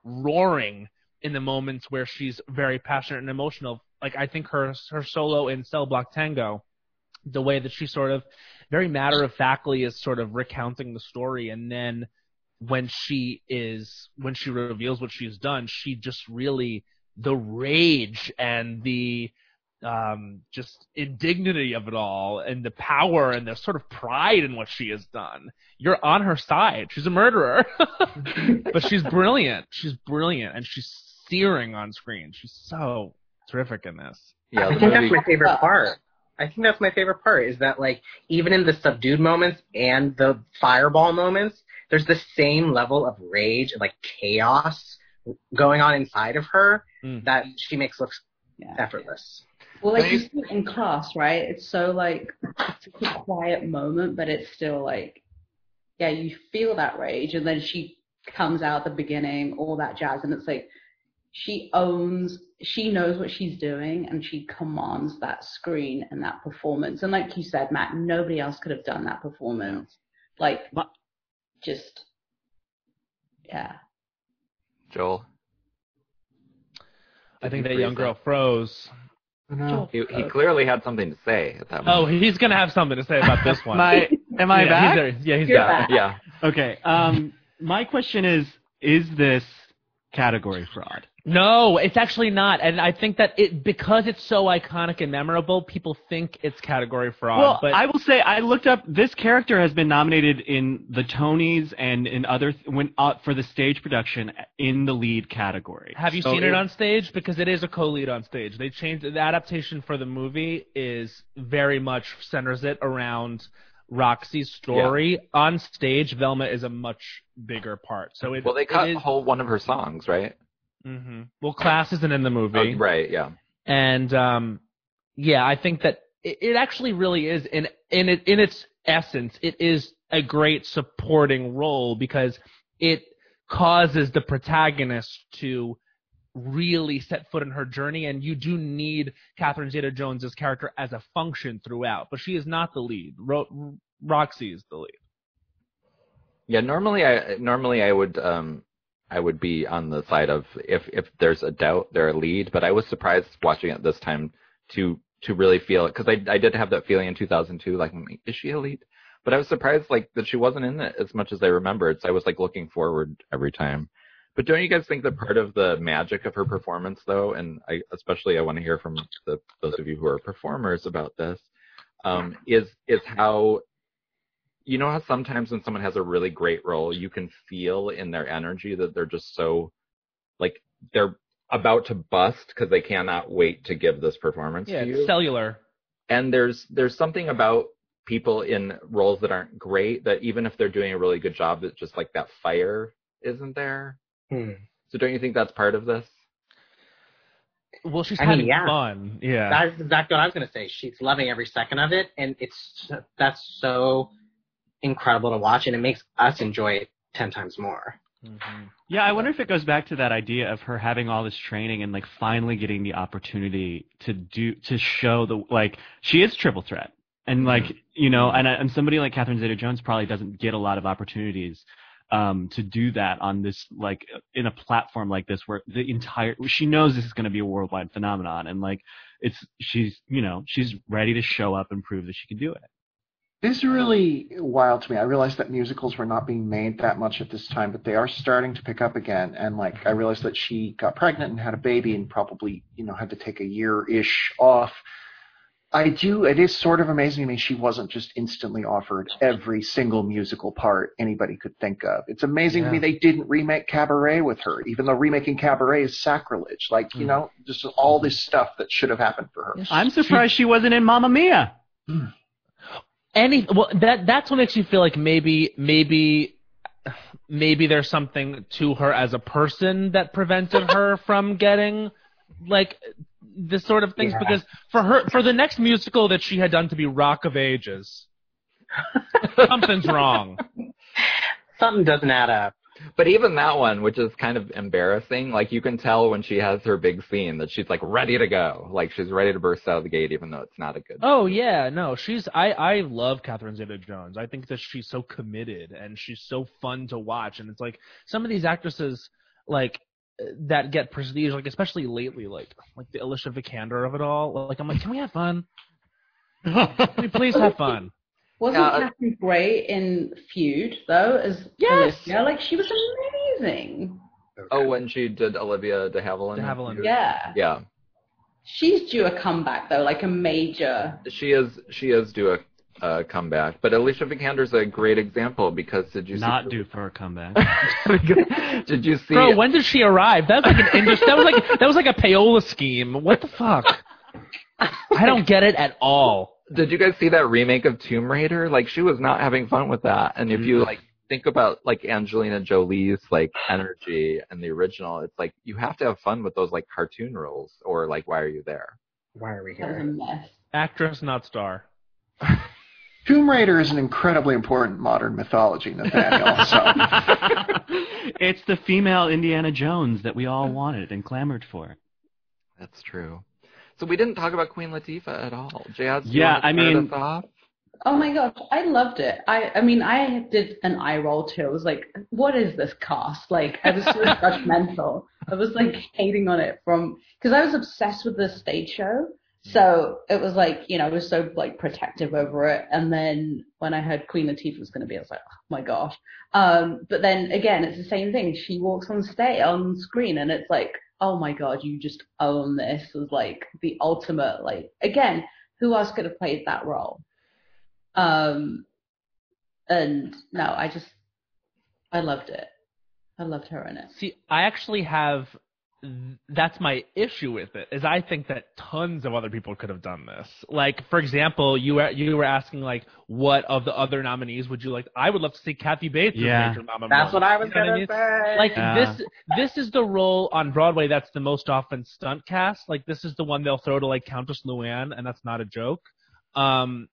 roaring in the moments where she's very passionate and emotional. Like I think her her solo in Cell Block Tango, the way that she sort of very matter of factly is sort of recounting the story, and then when she is when she reveals what she's done, she just really the rage and the um, just indignity of it all and the power and the sort of pride in what she has done. You're on her side. She's a murderer, but she's brilliant. She's brilliant and she's searing on screen. She's so terrific in this. Yeah, I think movie. that's my favorite part. I think that's my favorite part is that like even in the subdued moments and the fireball moments, there's the same level of rage and like chaos going on inside of her Mm. that she makes look Yeah. effortless. Well, like you see it in class, right? It's so like it's a quiet moment, but it's still like, yeah, you feel that rage, and then she comes out at the beginning, all that jazz, and it's like she owns she knows what she's doing and she commands that screen and that performance. And like you said, Matt, nobody else could have done that performance. Like, But- just, yeah. Joel. I think that young freeze girl froze. No. He, he clearly had something to say at that Oh, he's gonna have something to say about this one. Am I, am I yeah, back? He's there. Yeah, he's You're back. back. yeah. Okay. Um, my question is: Is this category fraud? No, it's actually not, and I think that it because it's so iconic and memorable, people think it's category fraud. Well, but I will say I looked up. This character has been nominated in the Tonys and in other when uh, for the stage production in the lead category. have you So seen it on stage? Because it is a co-lead on stage. They changed the adaptation for the movie is very much centers it around Roxie's story on stage. Velma is a much bigger part. So it Well, they cut is- a whole one of her songs, right? Mhm. Well, class isn't in the movie. Oh, right. Yeah. and um, yeah, I think that it, it actually really is in in it in its essence, it is a great supporting role because it causes the protagonist to really set foot in her journey, and you do need Catherine Zeta-Jones's character as a function throughout, but she is not the lead. Ro- Roxie is the lead. Yeah. Normally, I normally I would um I would be on the side of if if there's a doubt, they're a lead. But I was surprised watching it this time to to really feel it because I I did have that feeling in 2002, like is she a lead? But I was surprised like that she wasn't in it as much as I remembered. So I was like looking forward every time. But don't you guys think that part of the magic of her performance, though, and I especially I want to hear from the, those of you who are performers about this, um, is is how you know how sometimes when someone has a really great role, you can feel in their energy that they're just so like they're about to bust because they cannot wait to give this performance Yeah, to it's cellular. and there's there's something about people in roles that aren't great that even if they're doing a really good job, that just like that fire isn't there. Hmm. So don't you think that's part of this? Well, she's I mean, having yeah. fun. Yeah. That's exactly what I was going to say. She's loving every second of it, and it's that's so incredible to watch, and it makes us enjoy it ten times more. Mhm. Yeah, I wonder if it goes back to that idea of her having all this training and like finally getting the opportunity to do to show the like she is triple threat. And like you know, and and somebody like Catherine Zeta-Jones probably doesn't get a lot of opportunities um, to do that on this like in a platform like this where the entire she knows this is going to be a worldwide phenomenon and like it's she's you know she's ready to show up and prove that she can do it. This is really wild to me. I realized that musicals were not being made that much at this time, but they are starting to pick up again. And like, I realized that she got pregnant and had a baby and probably, you know, had to take a year ish off. I do, it is sort of amazing to me she wasn't just instantly offered every single musical part anybody could think of. It's amazing to me they didn't remake Cabaret with her, even though remaking Cabaret is sacrilege. Like, you mm. know, just all this stuff that should have happened for her. I'm surprised she wasn't in Mamma Mia. Hmm. Any well that that's what makes you feel like maybe maybe maybe there's something to her as a person that prevented her from getting like this sort of things Yeah. because for her for the next musical that she had done to be Rock of Ages something's wrong. Something doesn't add up. But even that one, which is kind of embarrassing, like you can tell when she has her big scene that she's like ready to go, like she's ready to burst out of the gate, even though it's not a good. Oh yeah, no, she's I I love Catherine Zeta-Jones. I think that she's so committed and she's so fun to watch. And it's like some of these actresses like that get prestige, like especially lately, like like the Alicia Vikander of it all. Like I'm like, can we have fun? Can we please have fun? Wasn't Yeah. Catherine great in Feud though? As Yes. Olivia? like she was amazing. Oh, when she did Olivia de Havilland. De Havilland. Yeah, Yeah, she's due a comeback though, like a major. she is. She is due a uh, comeback, but Alicia Vikander's a great example because did you Not see? due for a comeback. did you see? Bro, when did she arrive? That was like an industry. That was like that was like a payola scheme. What the fuck? I don't get it at all. Did you guys see that remake of Tomb Raider? Like she was not having fun with that. And if you mm-hmm. like think about like Angelina Jolie's like energy and the original, it's like you have to have fun with those like cartoon roles or like why are you there? Why are we That was a here? mess. Actress, not star. Tomb Raider is an incredibly important modern mythology, Nathaniel. so it's the female Indiana Jones that we all wanted and clamored for. That's true. So we didn't talk about Queen Latifah at all. Jazz, Yeah, I mean- us? Oh my gosh, I loved it. I I mean, I did an eye roll too. I was like, what is this cast? Like, I was so judgmental. I was like hating on it from because I was obsessed with the stage show. So it was like, you know, I was so like protective over it. And then when I heard Queen Latifah was going to be, I was like, oh my gosh. Um, but then again, it's the same thing. She walks on stage on screen, and it's like, oh my god, you just own this. Was like the ultimate. Like again, who else could have played that role? Um, and no, I just, I loved it. I loved her in it. See, I actually have. That's my issue with it. Is I think that tons of other people could have done this. Like, for example, you were you were asking like, what of the other nominees would you like? I would love to see Kathy Bates as Yeah. Major Mama. That's Moore. what I was You know gonna I mean? say. Like Yeah. this, this is the role on Broadway that's the most often stunt cast. Like this is the one they'll throw to like Countess Luann, and that's not a joke. Um,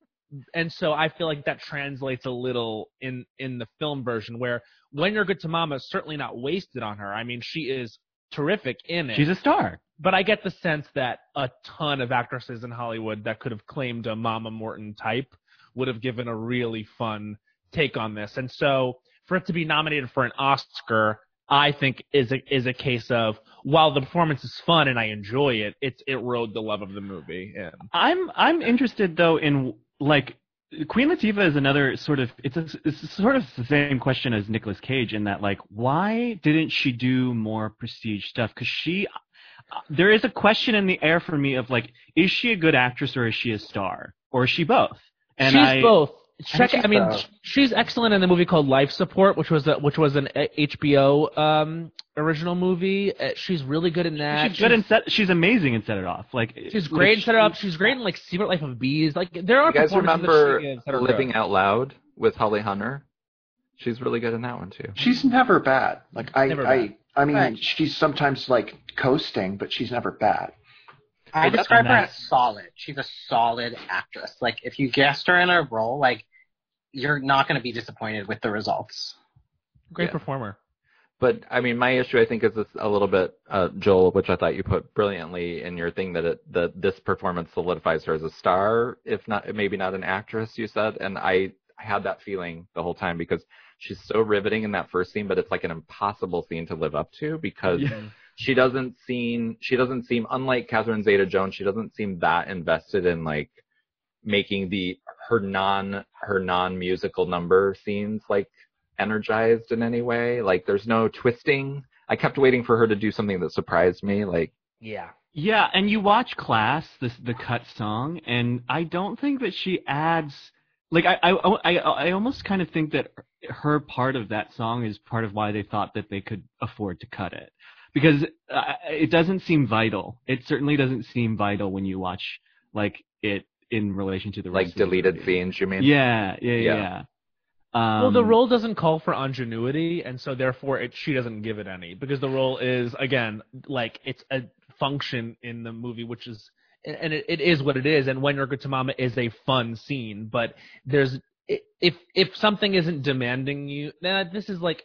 and so I feel like that translates a little in in the film version, where When You're Good to Mama is certainly not wasted on her. I mean, she is terrific in it. She's a star. but I get the sense that a ton of actresses in Hollywood that could have claimed a Mama Morton type would have given a really fun take on this. And so for it to be nominated for an Oscar, I think is a is a case of while the performance is fun and I enjoy it, it's it rode the love of the movie in. I'm I'm interested though in like Queen Latifah is another sort of it's a, it's sort of the same question as Nicolas Cage in that like why didn't she do more prestige stuff? Because she there is a question in the air for me of like is she a good actress or is she a star or is she both? And she's I, both. Check, I mean, both. she's excellent in the movie called Life Support, which was a, which was an HBO um, original movie. Uh, she's really good in that. She's good in set. She's amazing in Set It Off. Like She's great in Set It Up. She's great in like Secret Life of Bees. Like there are You guys performances that remember she are Living. Out Loud with Holly Hunter? She's really good in that one too. She's never bad. Like I, Never I, bad. I mean, Right. she's sometimes like coasting, but she's never bad. I describe her as solid. She's a solid actress. Like if you guessed her in a role, like you're not going to be disappointed with the results. Great Yeah. performer. But I mean, my issue I think is this a little bit, uh, Joel, which I thought you put brilliantly in your thing that it, that this performance solidifies her as a star, if not maybe not an actress. You said, and I, I had that feeling the whole time because she's so riveting in that first scene, but it's like an impossible scene to live up to because she doesn't seem she doesn't seem unlike Catherine Zeta-Jones. She doesn't seem that invested in like making the her non her non musical number scenes like energized in any way. Like there's no twisting. I kept waiting for her to do something that surprised me. Like Yeah. Yeah, and you watch Class, this the cut song, and I don't think that she adds. Like I, I, I, I almost kind of think that her part of that song is part of why they thought that they could afford to cut it, because uh, it doesn't seem vital. It certainly doesn't seem vital when you watch like it in relation to the like rest of the deleted movie. scenes, you mean? Yeah, yeah, Yeah. yeah. Um, well, the role doesn't call for ingenuity, and so therefore it, she doesn't give it any because the role is again like it's a function in the movie, which is and it, it is what it is. And when you're good to mama is a fun scene, but there's if if something isn't demanding you, then this is like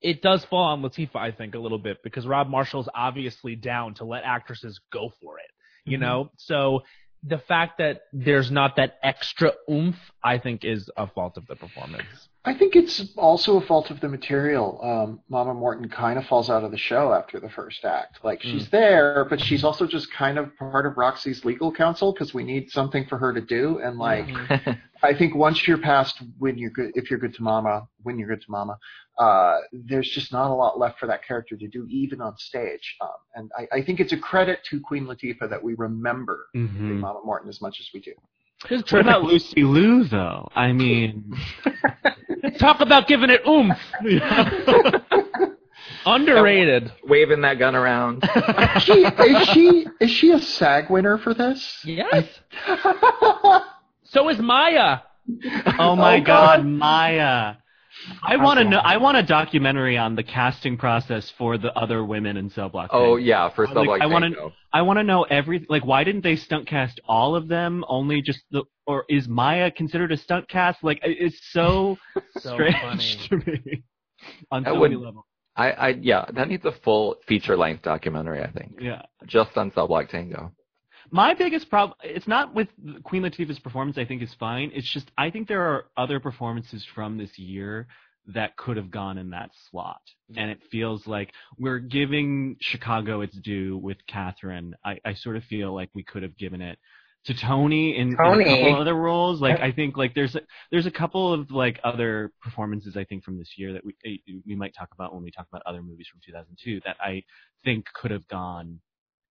it does fall on Latifah, I think, a little bit because Rob Marshall's obviously down to let actresses go for it, you Mhm. know. So the fact that there's not that extra oomph, I think, is a fault of the performance. I think it's also a fault of the material. Um, Mama Morton kind of falls out of the show after the first act. Like she's there, but she's also just kind of part of Roxie's legal counsel because we need something for her to do. And like, I think once you're past when you're good, if you're good to Mama, when you're good to Mama, uh, there's just not a lot left for that character to do, even on stage. Um, and I, I think it's a credit to Queen Latifah that we remember Mhm. Mama Morton as much as we do. What about Lucy Liu though? I mean, Talk about giving it oomph. Underrated. Waving that gun around. Is she, is she is she a SAG winner for this? Yes. So is Maya. oh my Oh, God, God. Maya! I want to know. I want a documentary on the casting process for the other women in Cell Block. oh Tango. yeah, for Like, Cell Block I wanna- I want to know every like why didn't they stunt cast all of them? Only just the or is Maya considered a stunt cast? Like it's so, So strange funny. to me on so many levels. I, I yeah, that needs a full feature length documentary. I think Yeah. just on Cell Block Tango. My biggest problem, it's not with Queen Latifah's performance, I think is fine. It's just, I think there are other performances from this year that could have gone in that slot. And it feels like we're giving Chicago its due with Catherine. I, I sort of feel like we could have given it to Toni in, in a couple other roles. Like, I think like there's, a, there's a couple of like other performances I think from this year that we, eh, we might talk about when we talk about other movies from 2002 that I think could have gone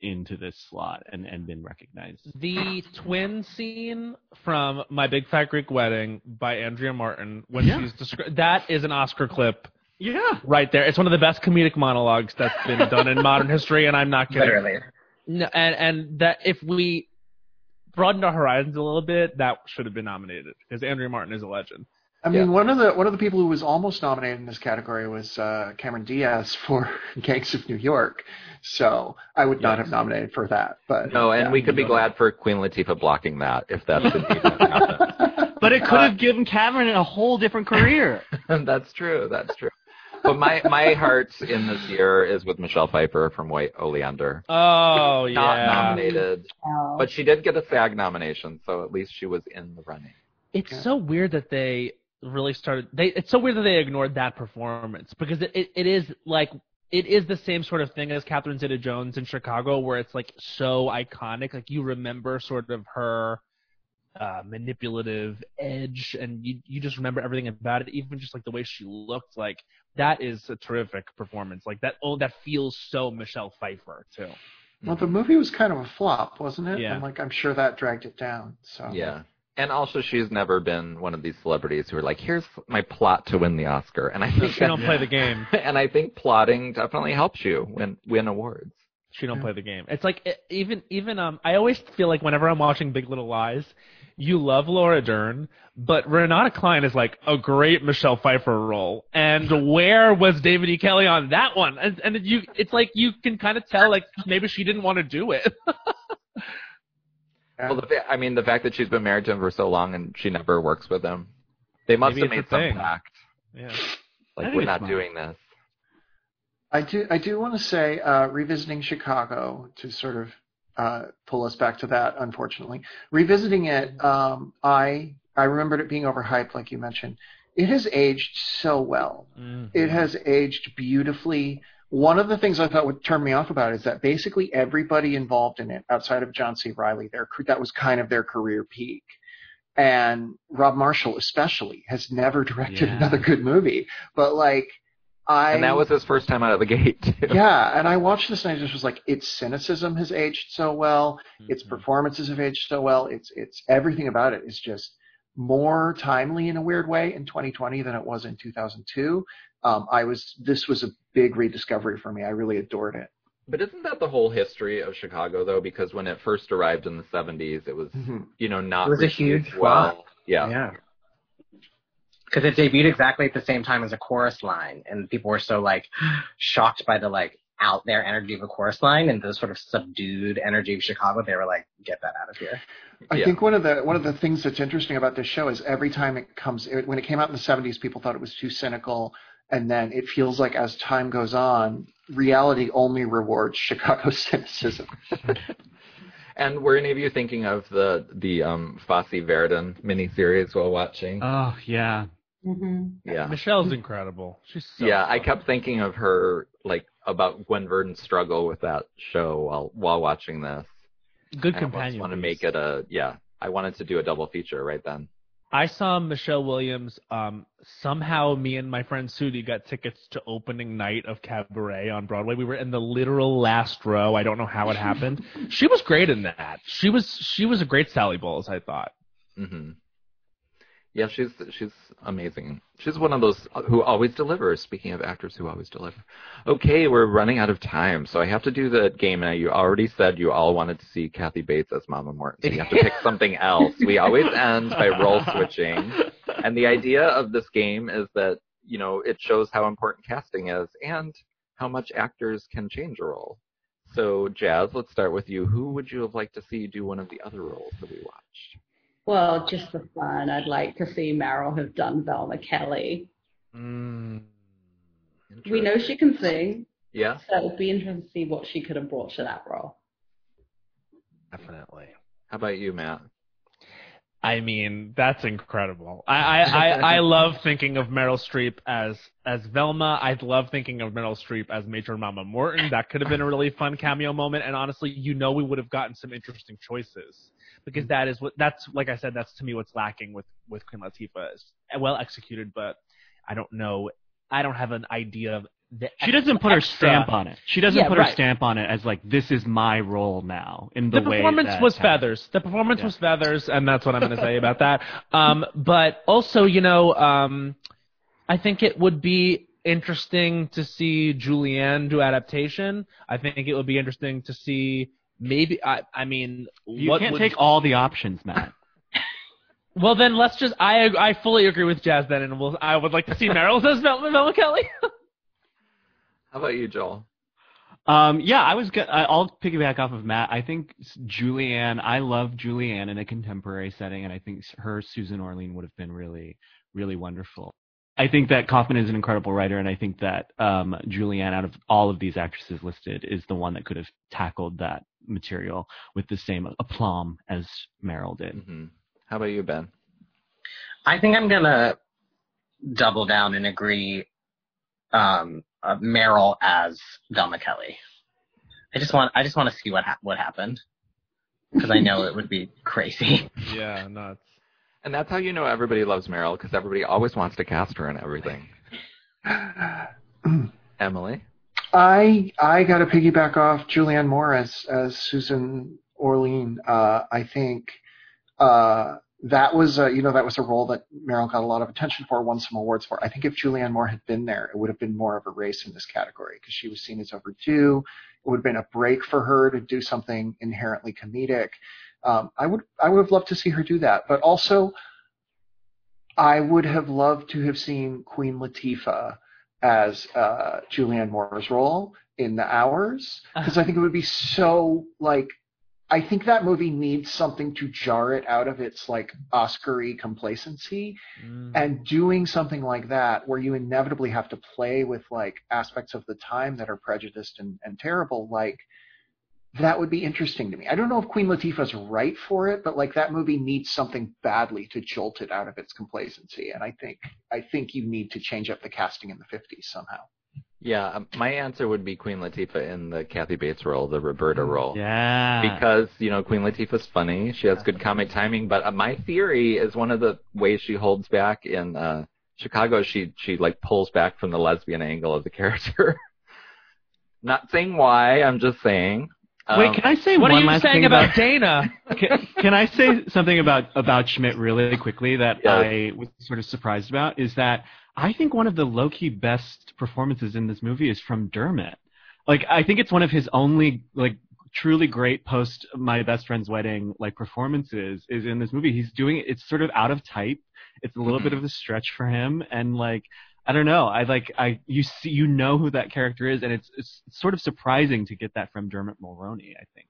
into this slot and, and been recognized. The twin scene from My Big Fat Greek Wedding by Andrea Martin when Yeah. she's descri- that is an Oscar clip Yeah. right there. It's one of the best comedic monologues that's been done in modern history, and I'm not kidding. Literally. No, and and that if we broadened our horizons a little bit, that should have been nominated because Andrea Martin is a legend. I mean, one of the one of the people who was almost nominated in this category was uh, Cameron Diaz for Gangs of New York. So I would not have nominated for that. But No, and yeah. we could be glad for Queen Latifah blocking that if that's indeed what happened. But it could have given Cameron a whole different career. that's true. That's true. But my my heart in this year is with Michelle Pfeiffer from White Oleander. Oh yeah. Not nominated, Oh. but she did get a SAG nomination, so at least she was in the running. It's Yeah. so weird that they really started. They it's so weird that they ignored that performance because it, it, it is like it is the same sort of thing as Catherine Zeta-Jones in Chicago, where it's like so iconic. Like you remember sort of her uh, manipulative edge, and you you just remember everything about it, even just like the way she looked. Like that is a terrific performance. Like that. Oh, that feels so Michelle Pfeiffer too. Well, the movie was kind of a flop, wasn't it? Yeah. And like I'm sure that dragged it down. So Yeah. And also, she's never been one of these celebrities who are like, "Here's my plot to win the Oscar," and I think she don't play the game. and I think plotting definitely helps you win win awards. She don't Yeah. play the game. It's like even even um I always feel like whenever I'm watching Big Little Lies, you love Laura Dern, but Renata Klein is like a great Michelle Pfeiffer role. And where was David E. Kelley on that one? And and you it's like you can kind of tell like maybe she didn't want to do it. Well, the, I mean, the fact that she's been married to him for so long and she never works with him, they must Maybe have made some thing. pact. yeah. Like, we're not smart. doing this. I do I do want to say uh, revisiting Chicago to sort of uh, pull us back to that. Unfortunately, revisiting it, um, I I remembered it being overhyped, like you mentioned. It has aged so well. Mm-hmm. It has aged beautifully. One of the things I thought would turn me off about it is that basically everybody involved in it, outside of John C. Reilly, their that was kind of their career peak. And Rob Marshall, especially, has never directed Yeah. another good movie. But like, I And that was his first time out of the gate, too. yeah, and I watched this and I just was like, its cynicism has aged so well, its Mhm. performances have aged so well, it's it's everything about it is just more timely in a weird way in 2020 than it was in 2002. Um, I was this was a big rediscovery for me. I really adored it. But isn't that the whole history of Chicago, though? Because when it first arrived in the 70s, it was, you know, not It was a huge well. flop. Yeah. Yeah. Because it debuted exactly at the same time as a chorus line, and people were so like shocked by the like out there energy of a chorus line and the sort of subdued energy of Chicago. They were like, "Get that out of here." I Yeah. think one of the one of the things that's interesting about this show is every time it comes it, when it came out in the 70s people thought it was too cynical and then it feels like as time goes on reality only rewards Chicago cynicism. And were any of you thinking of the the um, Fosse Verdon miniseries while watching? Oh yeah. Hmm yeah. Michelle's incredible. She's so yeah, I kept thinking of her like about Gwen Verdon's struggle with that show while while watching this. good companion. I want to make it a yeah. I wanted to do a double feature right then. I saw Michelle Williams. Um, somehow, me and my friend Sudi got tickets to opening night of Cabaret on Broadway. We were in the literal last row. I don't know how it happened. she was great in that. She was she was a great Sally Bowles. I thought. hmm Yeah, she's she's amazing. She's one of those uh, who always delivers. Speaking of actors who always deliver. Okay, we're running out of time, so I have to do the game. Now, you already said you all wanted to see Kathy Bates as Mama Morton, so you have to pick something else. We always end by role switching, and the idea of this game is that you know it shows how important casting is and how much actors can change a role. So, Jazz, let's start with you. Who would you have liked to see do one of the other roles that we watched? Well, just for fun, I'd like to see Meryl have done Velma Kelly. Mm. We know she can sing, Yeah, so it'd be interesting to see what she could have brought to that role. Definitely. How about you, Matt? I mean, that's incredible. I, I, I, I love thinking of Meryl Streep as as Velma. I love thinking of Meryl Streep as Major Mama Morton. That could have been a really fun cameo moment. And honestly, you know, we would have gotten some interesting choices because that is what that's like. I said, that's to me what's lacking with with Queen Latifah. Is well executed, but I don't know. I don't have an idea of the. She doesn't put her stamp on it. She doesn't Yeah, put her stamp on it as like this is my role now in the, way. the performance was happened. feathers. The performance Yeah. was feathers, and that's what I'm going to say about that. Um, but also, you know, um, I think it would be interesting to see Julianne do adaptation. I think it would be interesting to see maybe. I, I mean, You what can't would, take all the options, Matt. Well, then let's just. I I fully agree with Jazz then, and we'll, I would like to see Meryl as Velma, Velma Kelly. How about you, Joel? Um, yeah, I was. Go- I- I'll piggyback off of Matt. I think Julianne. I love Julianne in a contemporary setting, and I think her Susan Orlean would have been really, really wonderful. I think that Kaufman is an incredible writer, and I think that um, Julianne, out of all of these actresses listed, is the one that could have tackled that material with the same aplomb as Meryl did. hmm How about you, Ben? I think I'm gonna double down and agree. Um, uh, Meryl as Velma Kelly. I just want I just want to see what ha- what happened because I know it would be crazy. yeah, nuts. And that's how you know everybody loves Meryl because everybody always wants to cast her in everything. Emily. I I got to piggyback off Julianne Moore as as Susan Orlean. Uh, I think uh, that was a, you know that was a role that Meryl got a lot of attention for, won some awards for. I think if Julianne Moore had been there, it would have been more of a race in this category because she was seen as overdue. It would have been a break for her to do something inherently comedic. Um, I would I would have loved to see her do that, but also I would have loved to have seen Queen Latifah as uh, Julianne Moore's role in the hours. Because I think it would be so like I think that movie needs something to jar it out of its like Oscar-y complacency. And doing something like that where you inevitably have to play with like aspects of the time that are prejudiced and, and terrible like that would be interesting to me. I don't know if Queen Latifah's right for it, but like that movie needs something badly to jolt it out of its complacency. And I think I think you need to change up the casting in the 50s somehow. Yeah, um, my answer would be Queen Latifah in the Kathy Bates role, the Roberta role. Yeah. Because, you know, Queen Latifah's funny. She has good comic timing. But uh, my theory is one of the ways she holds back in uh, Chicago, she, she like pulls back from the lesbian angle of the character. Not saying why, I'm just saying. Wait, Um, can I say What one are you last saying thing about Dana? can, can I say something about about Schmidt really quickly that. I was sort of surprised about is that I think one of the low key best performances in this movie is from Dermot. Like I think it's one of his only like truly great post my best friend's wedding like performances is in this movie. He's doing it's sort of out of type. It's a little bit of a stretch for him and like I don't know. I like I you see you know who that character is and it's it's sort of surprising to get that from Dermot Mulroney, I think.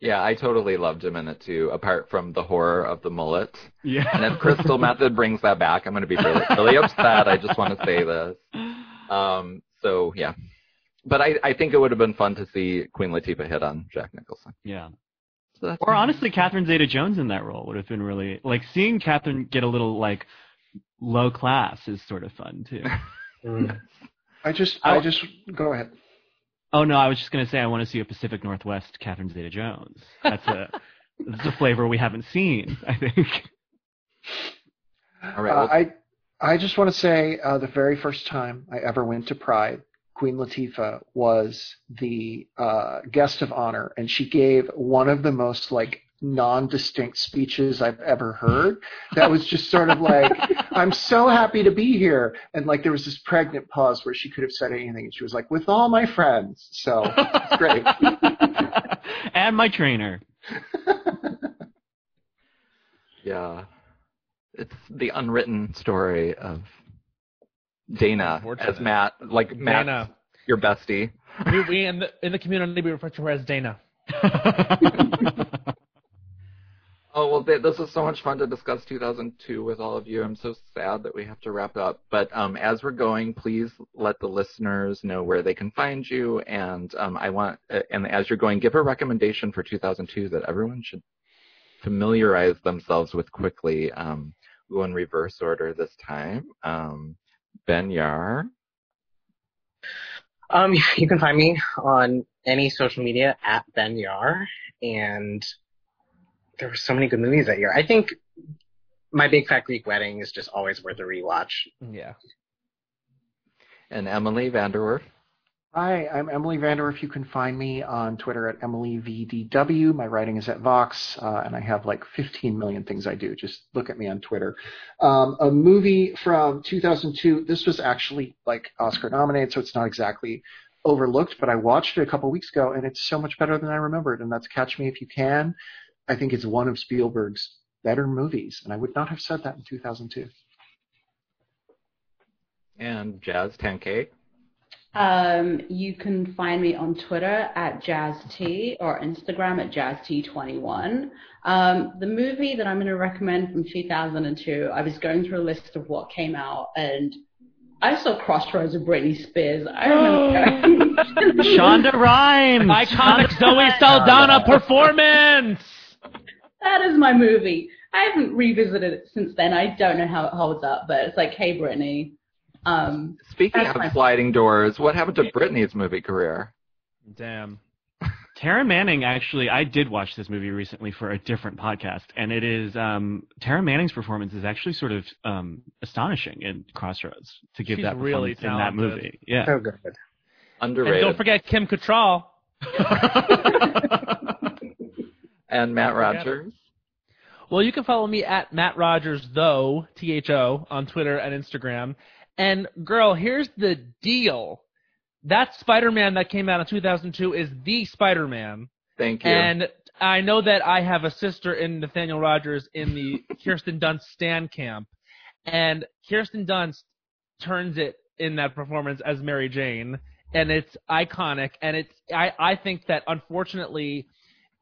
yeah, I totally loved him in it too, apart from the horror of the mullet. Yeah. And if Crystal Method brings that back, I'm going to be really, really upset. I just want to say this. Um, so yeah, but I, I think it would have been fun to see Queen Latifah hit on Jack Nicholson. Yeah. So Or honestly, Catherine Zeta-Jones in that role would have been really like seeing Catherine get a little like low class is sort of fun too. I just I- I just go ahead. oh no, I was just gonna say I want to see a Pacific Northwest Catherine Zeta-Jones. That's a that's a flavor we haven't seen. I think. All right. Uh, I I just want to say uh, the very first time I ever went to Pride, Queen Latifah was the uh, guest of honor, and she gave one of the most like non-distinct speeches I've ever heard. That was just sort of like, "I'm so happy to be here," and like there was this pregnant pause where she could have said anything, and she was like, "With all my friends." So it's great. and my trainer. yeah, it's the unwritten story of Dana Unfortunate. as Matt, like Matt, Dana. your bestie. we, we in the in the community we refer to her as Dana. Oh well, th- this was so much fun to discuss 2002 with all of you. I'm so sad that we have to wrap up. But um, as we're going, please let the listeners know where they can find you. And um, I want, and as you're going, give a recommendation for 2002 that everyone should familiarize themselves with quickly. Um, go in reverse order this time. Um, ben Yahr. Um, you can find me on any social media at Ben Yahr, and there were so many good movies that year. I think my Big Fat Greek Wedding is just always worth a rewatch. Yeah. And Emily VanDerWerff. Hi, I'm Emily VanDerWerff. You can find me on Twitter at EmilyVDW. My writing is at Vox, uh, and I have like 15 million things I do. Just look at me on Twitter. Um, a movie from 2002. This was actually like Oscar nominated, so it's not exactly overlooked, but I watched it a couple weeks ago, and it's so much better than I remembered. And that's Catch Me If You Can. I think it's one of Spielberg's better movies, and I would not have said that in 2002. And Jazz Tangcay. Um, you can find me on Twitter at JazzT or Instagram at JazzT21. Um, the movie that I'm going to recommend from 2002, I was going through a list of what came out and I saw Crossroads of Britney Spears. I remember Shonda Rhimes. Iconic Shonda Zoe Rhimes. Saldana performance. That is my movie. I haven't revisited it since then. I don't know how it holds up, but it's like, hey, Britney. Um, Speaking of fine. sliding doors, what happened to Britney's movie career? Damn. Taryn Manning, actually, I did watch this movie recently for a different podcast, and it is um, Taryn Manning's performance is actually sort of um, astonishing in Crossroads to give She's that really performance in that talented. movie. Yeah. So good. Underrated. And don't forget Kim Cattrall. and Matt Rogers. Well, you can follow me at Matt Rogers though T H O on Twitter and Instagram. And girl, here's the deal. That Spider-Man that came out in 2002 is the Spider-Man. Thank you. And I know that I have a sister in Nathaniel Rogers in the Kirsten Dunst Stan camp, and Kirsten Dunst turns it in that performance as Mary Jane, and it's iconic. And it's I I think that unfortunately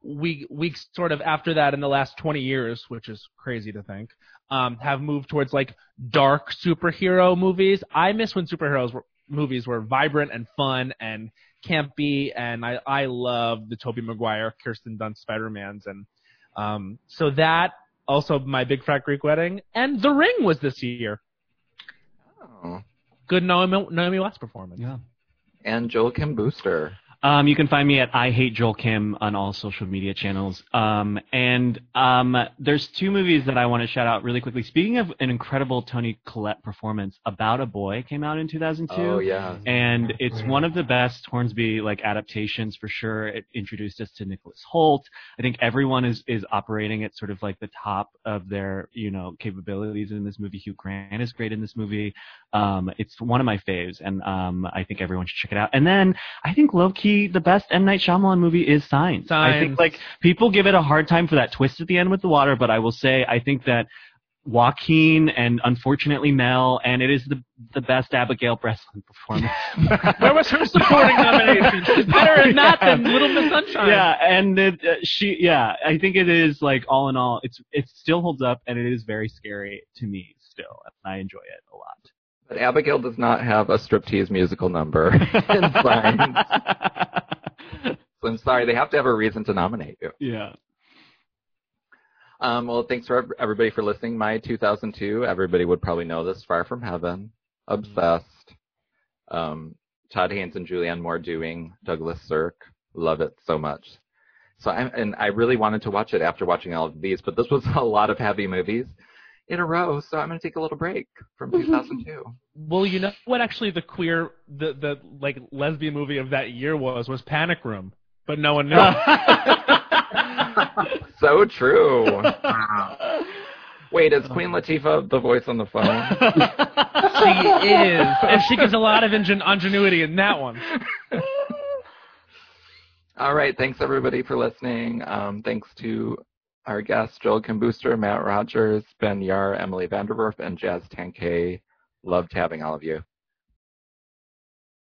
we we sort of after that in the last 20 years, which is crazy to think, um, have moved towards like dark superhero movies. I miss when superheroes were, movies were vibrant and fun and campy, and I I love the Tobey Maguire, Kirsten Dunst Spider-Mans, and um, so that also my Big Fat Greek Wedding and The Ring was this year. Oh. Good Naomi, Naomi Watts performance. Yeah. And Joel Kim Booster. Um, you can find me at I Hate Joel Kim on all social media channels. Um, and um, there's two movies that I want to shout out really quickly. Speaking of an incredible Toni Collette performance, About a Boy came out in 2002. Oh yeah. and it's one of the best Hornby like adaptations for sure. It introduced us to Nicholas Hoult. I think everyone is is operating at sort of like the top of their you know capabilities in this movie. Hugh Grant is great in this movie. Um, it's one of my faves, and um, I think everyone should check it out. And then I think low key the best M Night Shyamalan movie is Signs. I think like people give it a hard time for that twist at the end with the water, but I will say I think that. Joaquin and unfortunately Mel, and it is the the best Abigail Breslin performance. Where was her supporting nomination? She's better in that than Little Miss Sunshine. Yeah, and it, uh, she, yeah, I think it is like all in all, it's it still holds up, and it is very scary to me still, and I enjoy it a lot. But Abigail does not have a striptease musical number in Signs. So I'm sorry, they have to have a reason to nominate you. yeah. Um, well, thanks for everybody for listening. My 2002, everybody would probably know this. Far from Heaven, Obsessed, um, Todd Haynes and Julianne Moore doing Douglas Sirk. Love it so much. So I and I really wanted to watch it after watching all of these, but this was a lot of heavy movies in a row. So I'm going to take a little break from 2002. Well, you know what? Actually, the queer, the the like lesbian movie of that year was was Panic Room, but no one knew. so true. Wow. Wait, is Queen Latifah the voice on the phone? she is, and she gives a lot of ingen- ingenuity in that one. All right. Thanks everybody for listening. Um, thanks to our guests, Joel Kim Booster, Matt Rogers, Ben Yahr, Emily VanDerWerff, and Jazz Tangcay. Loved having all of you.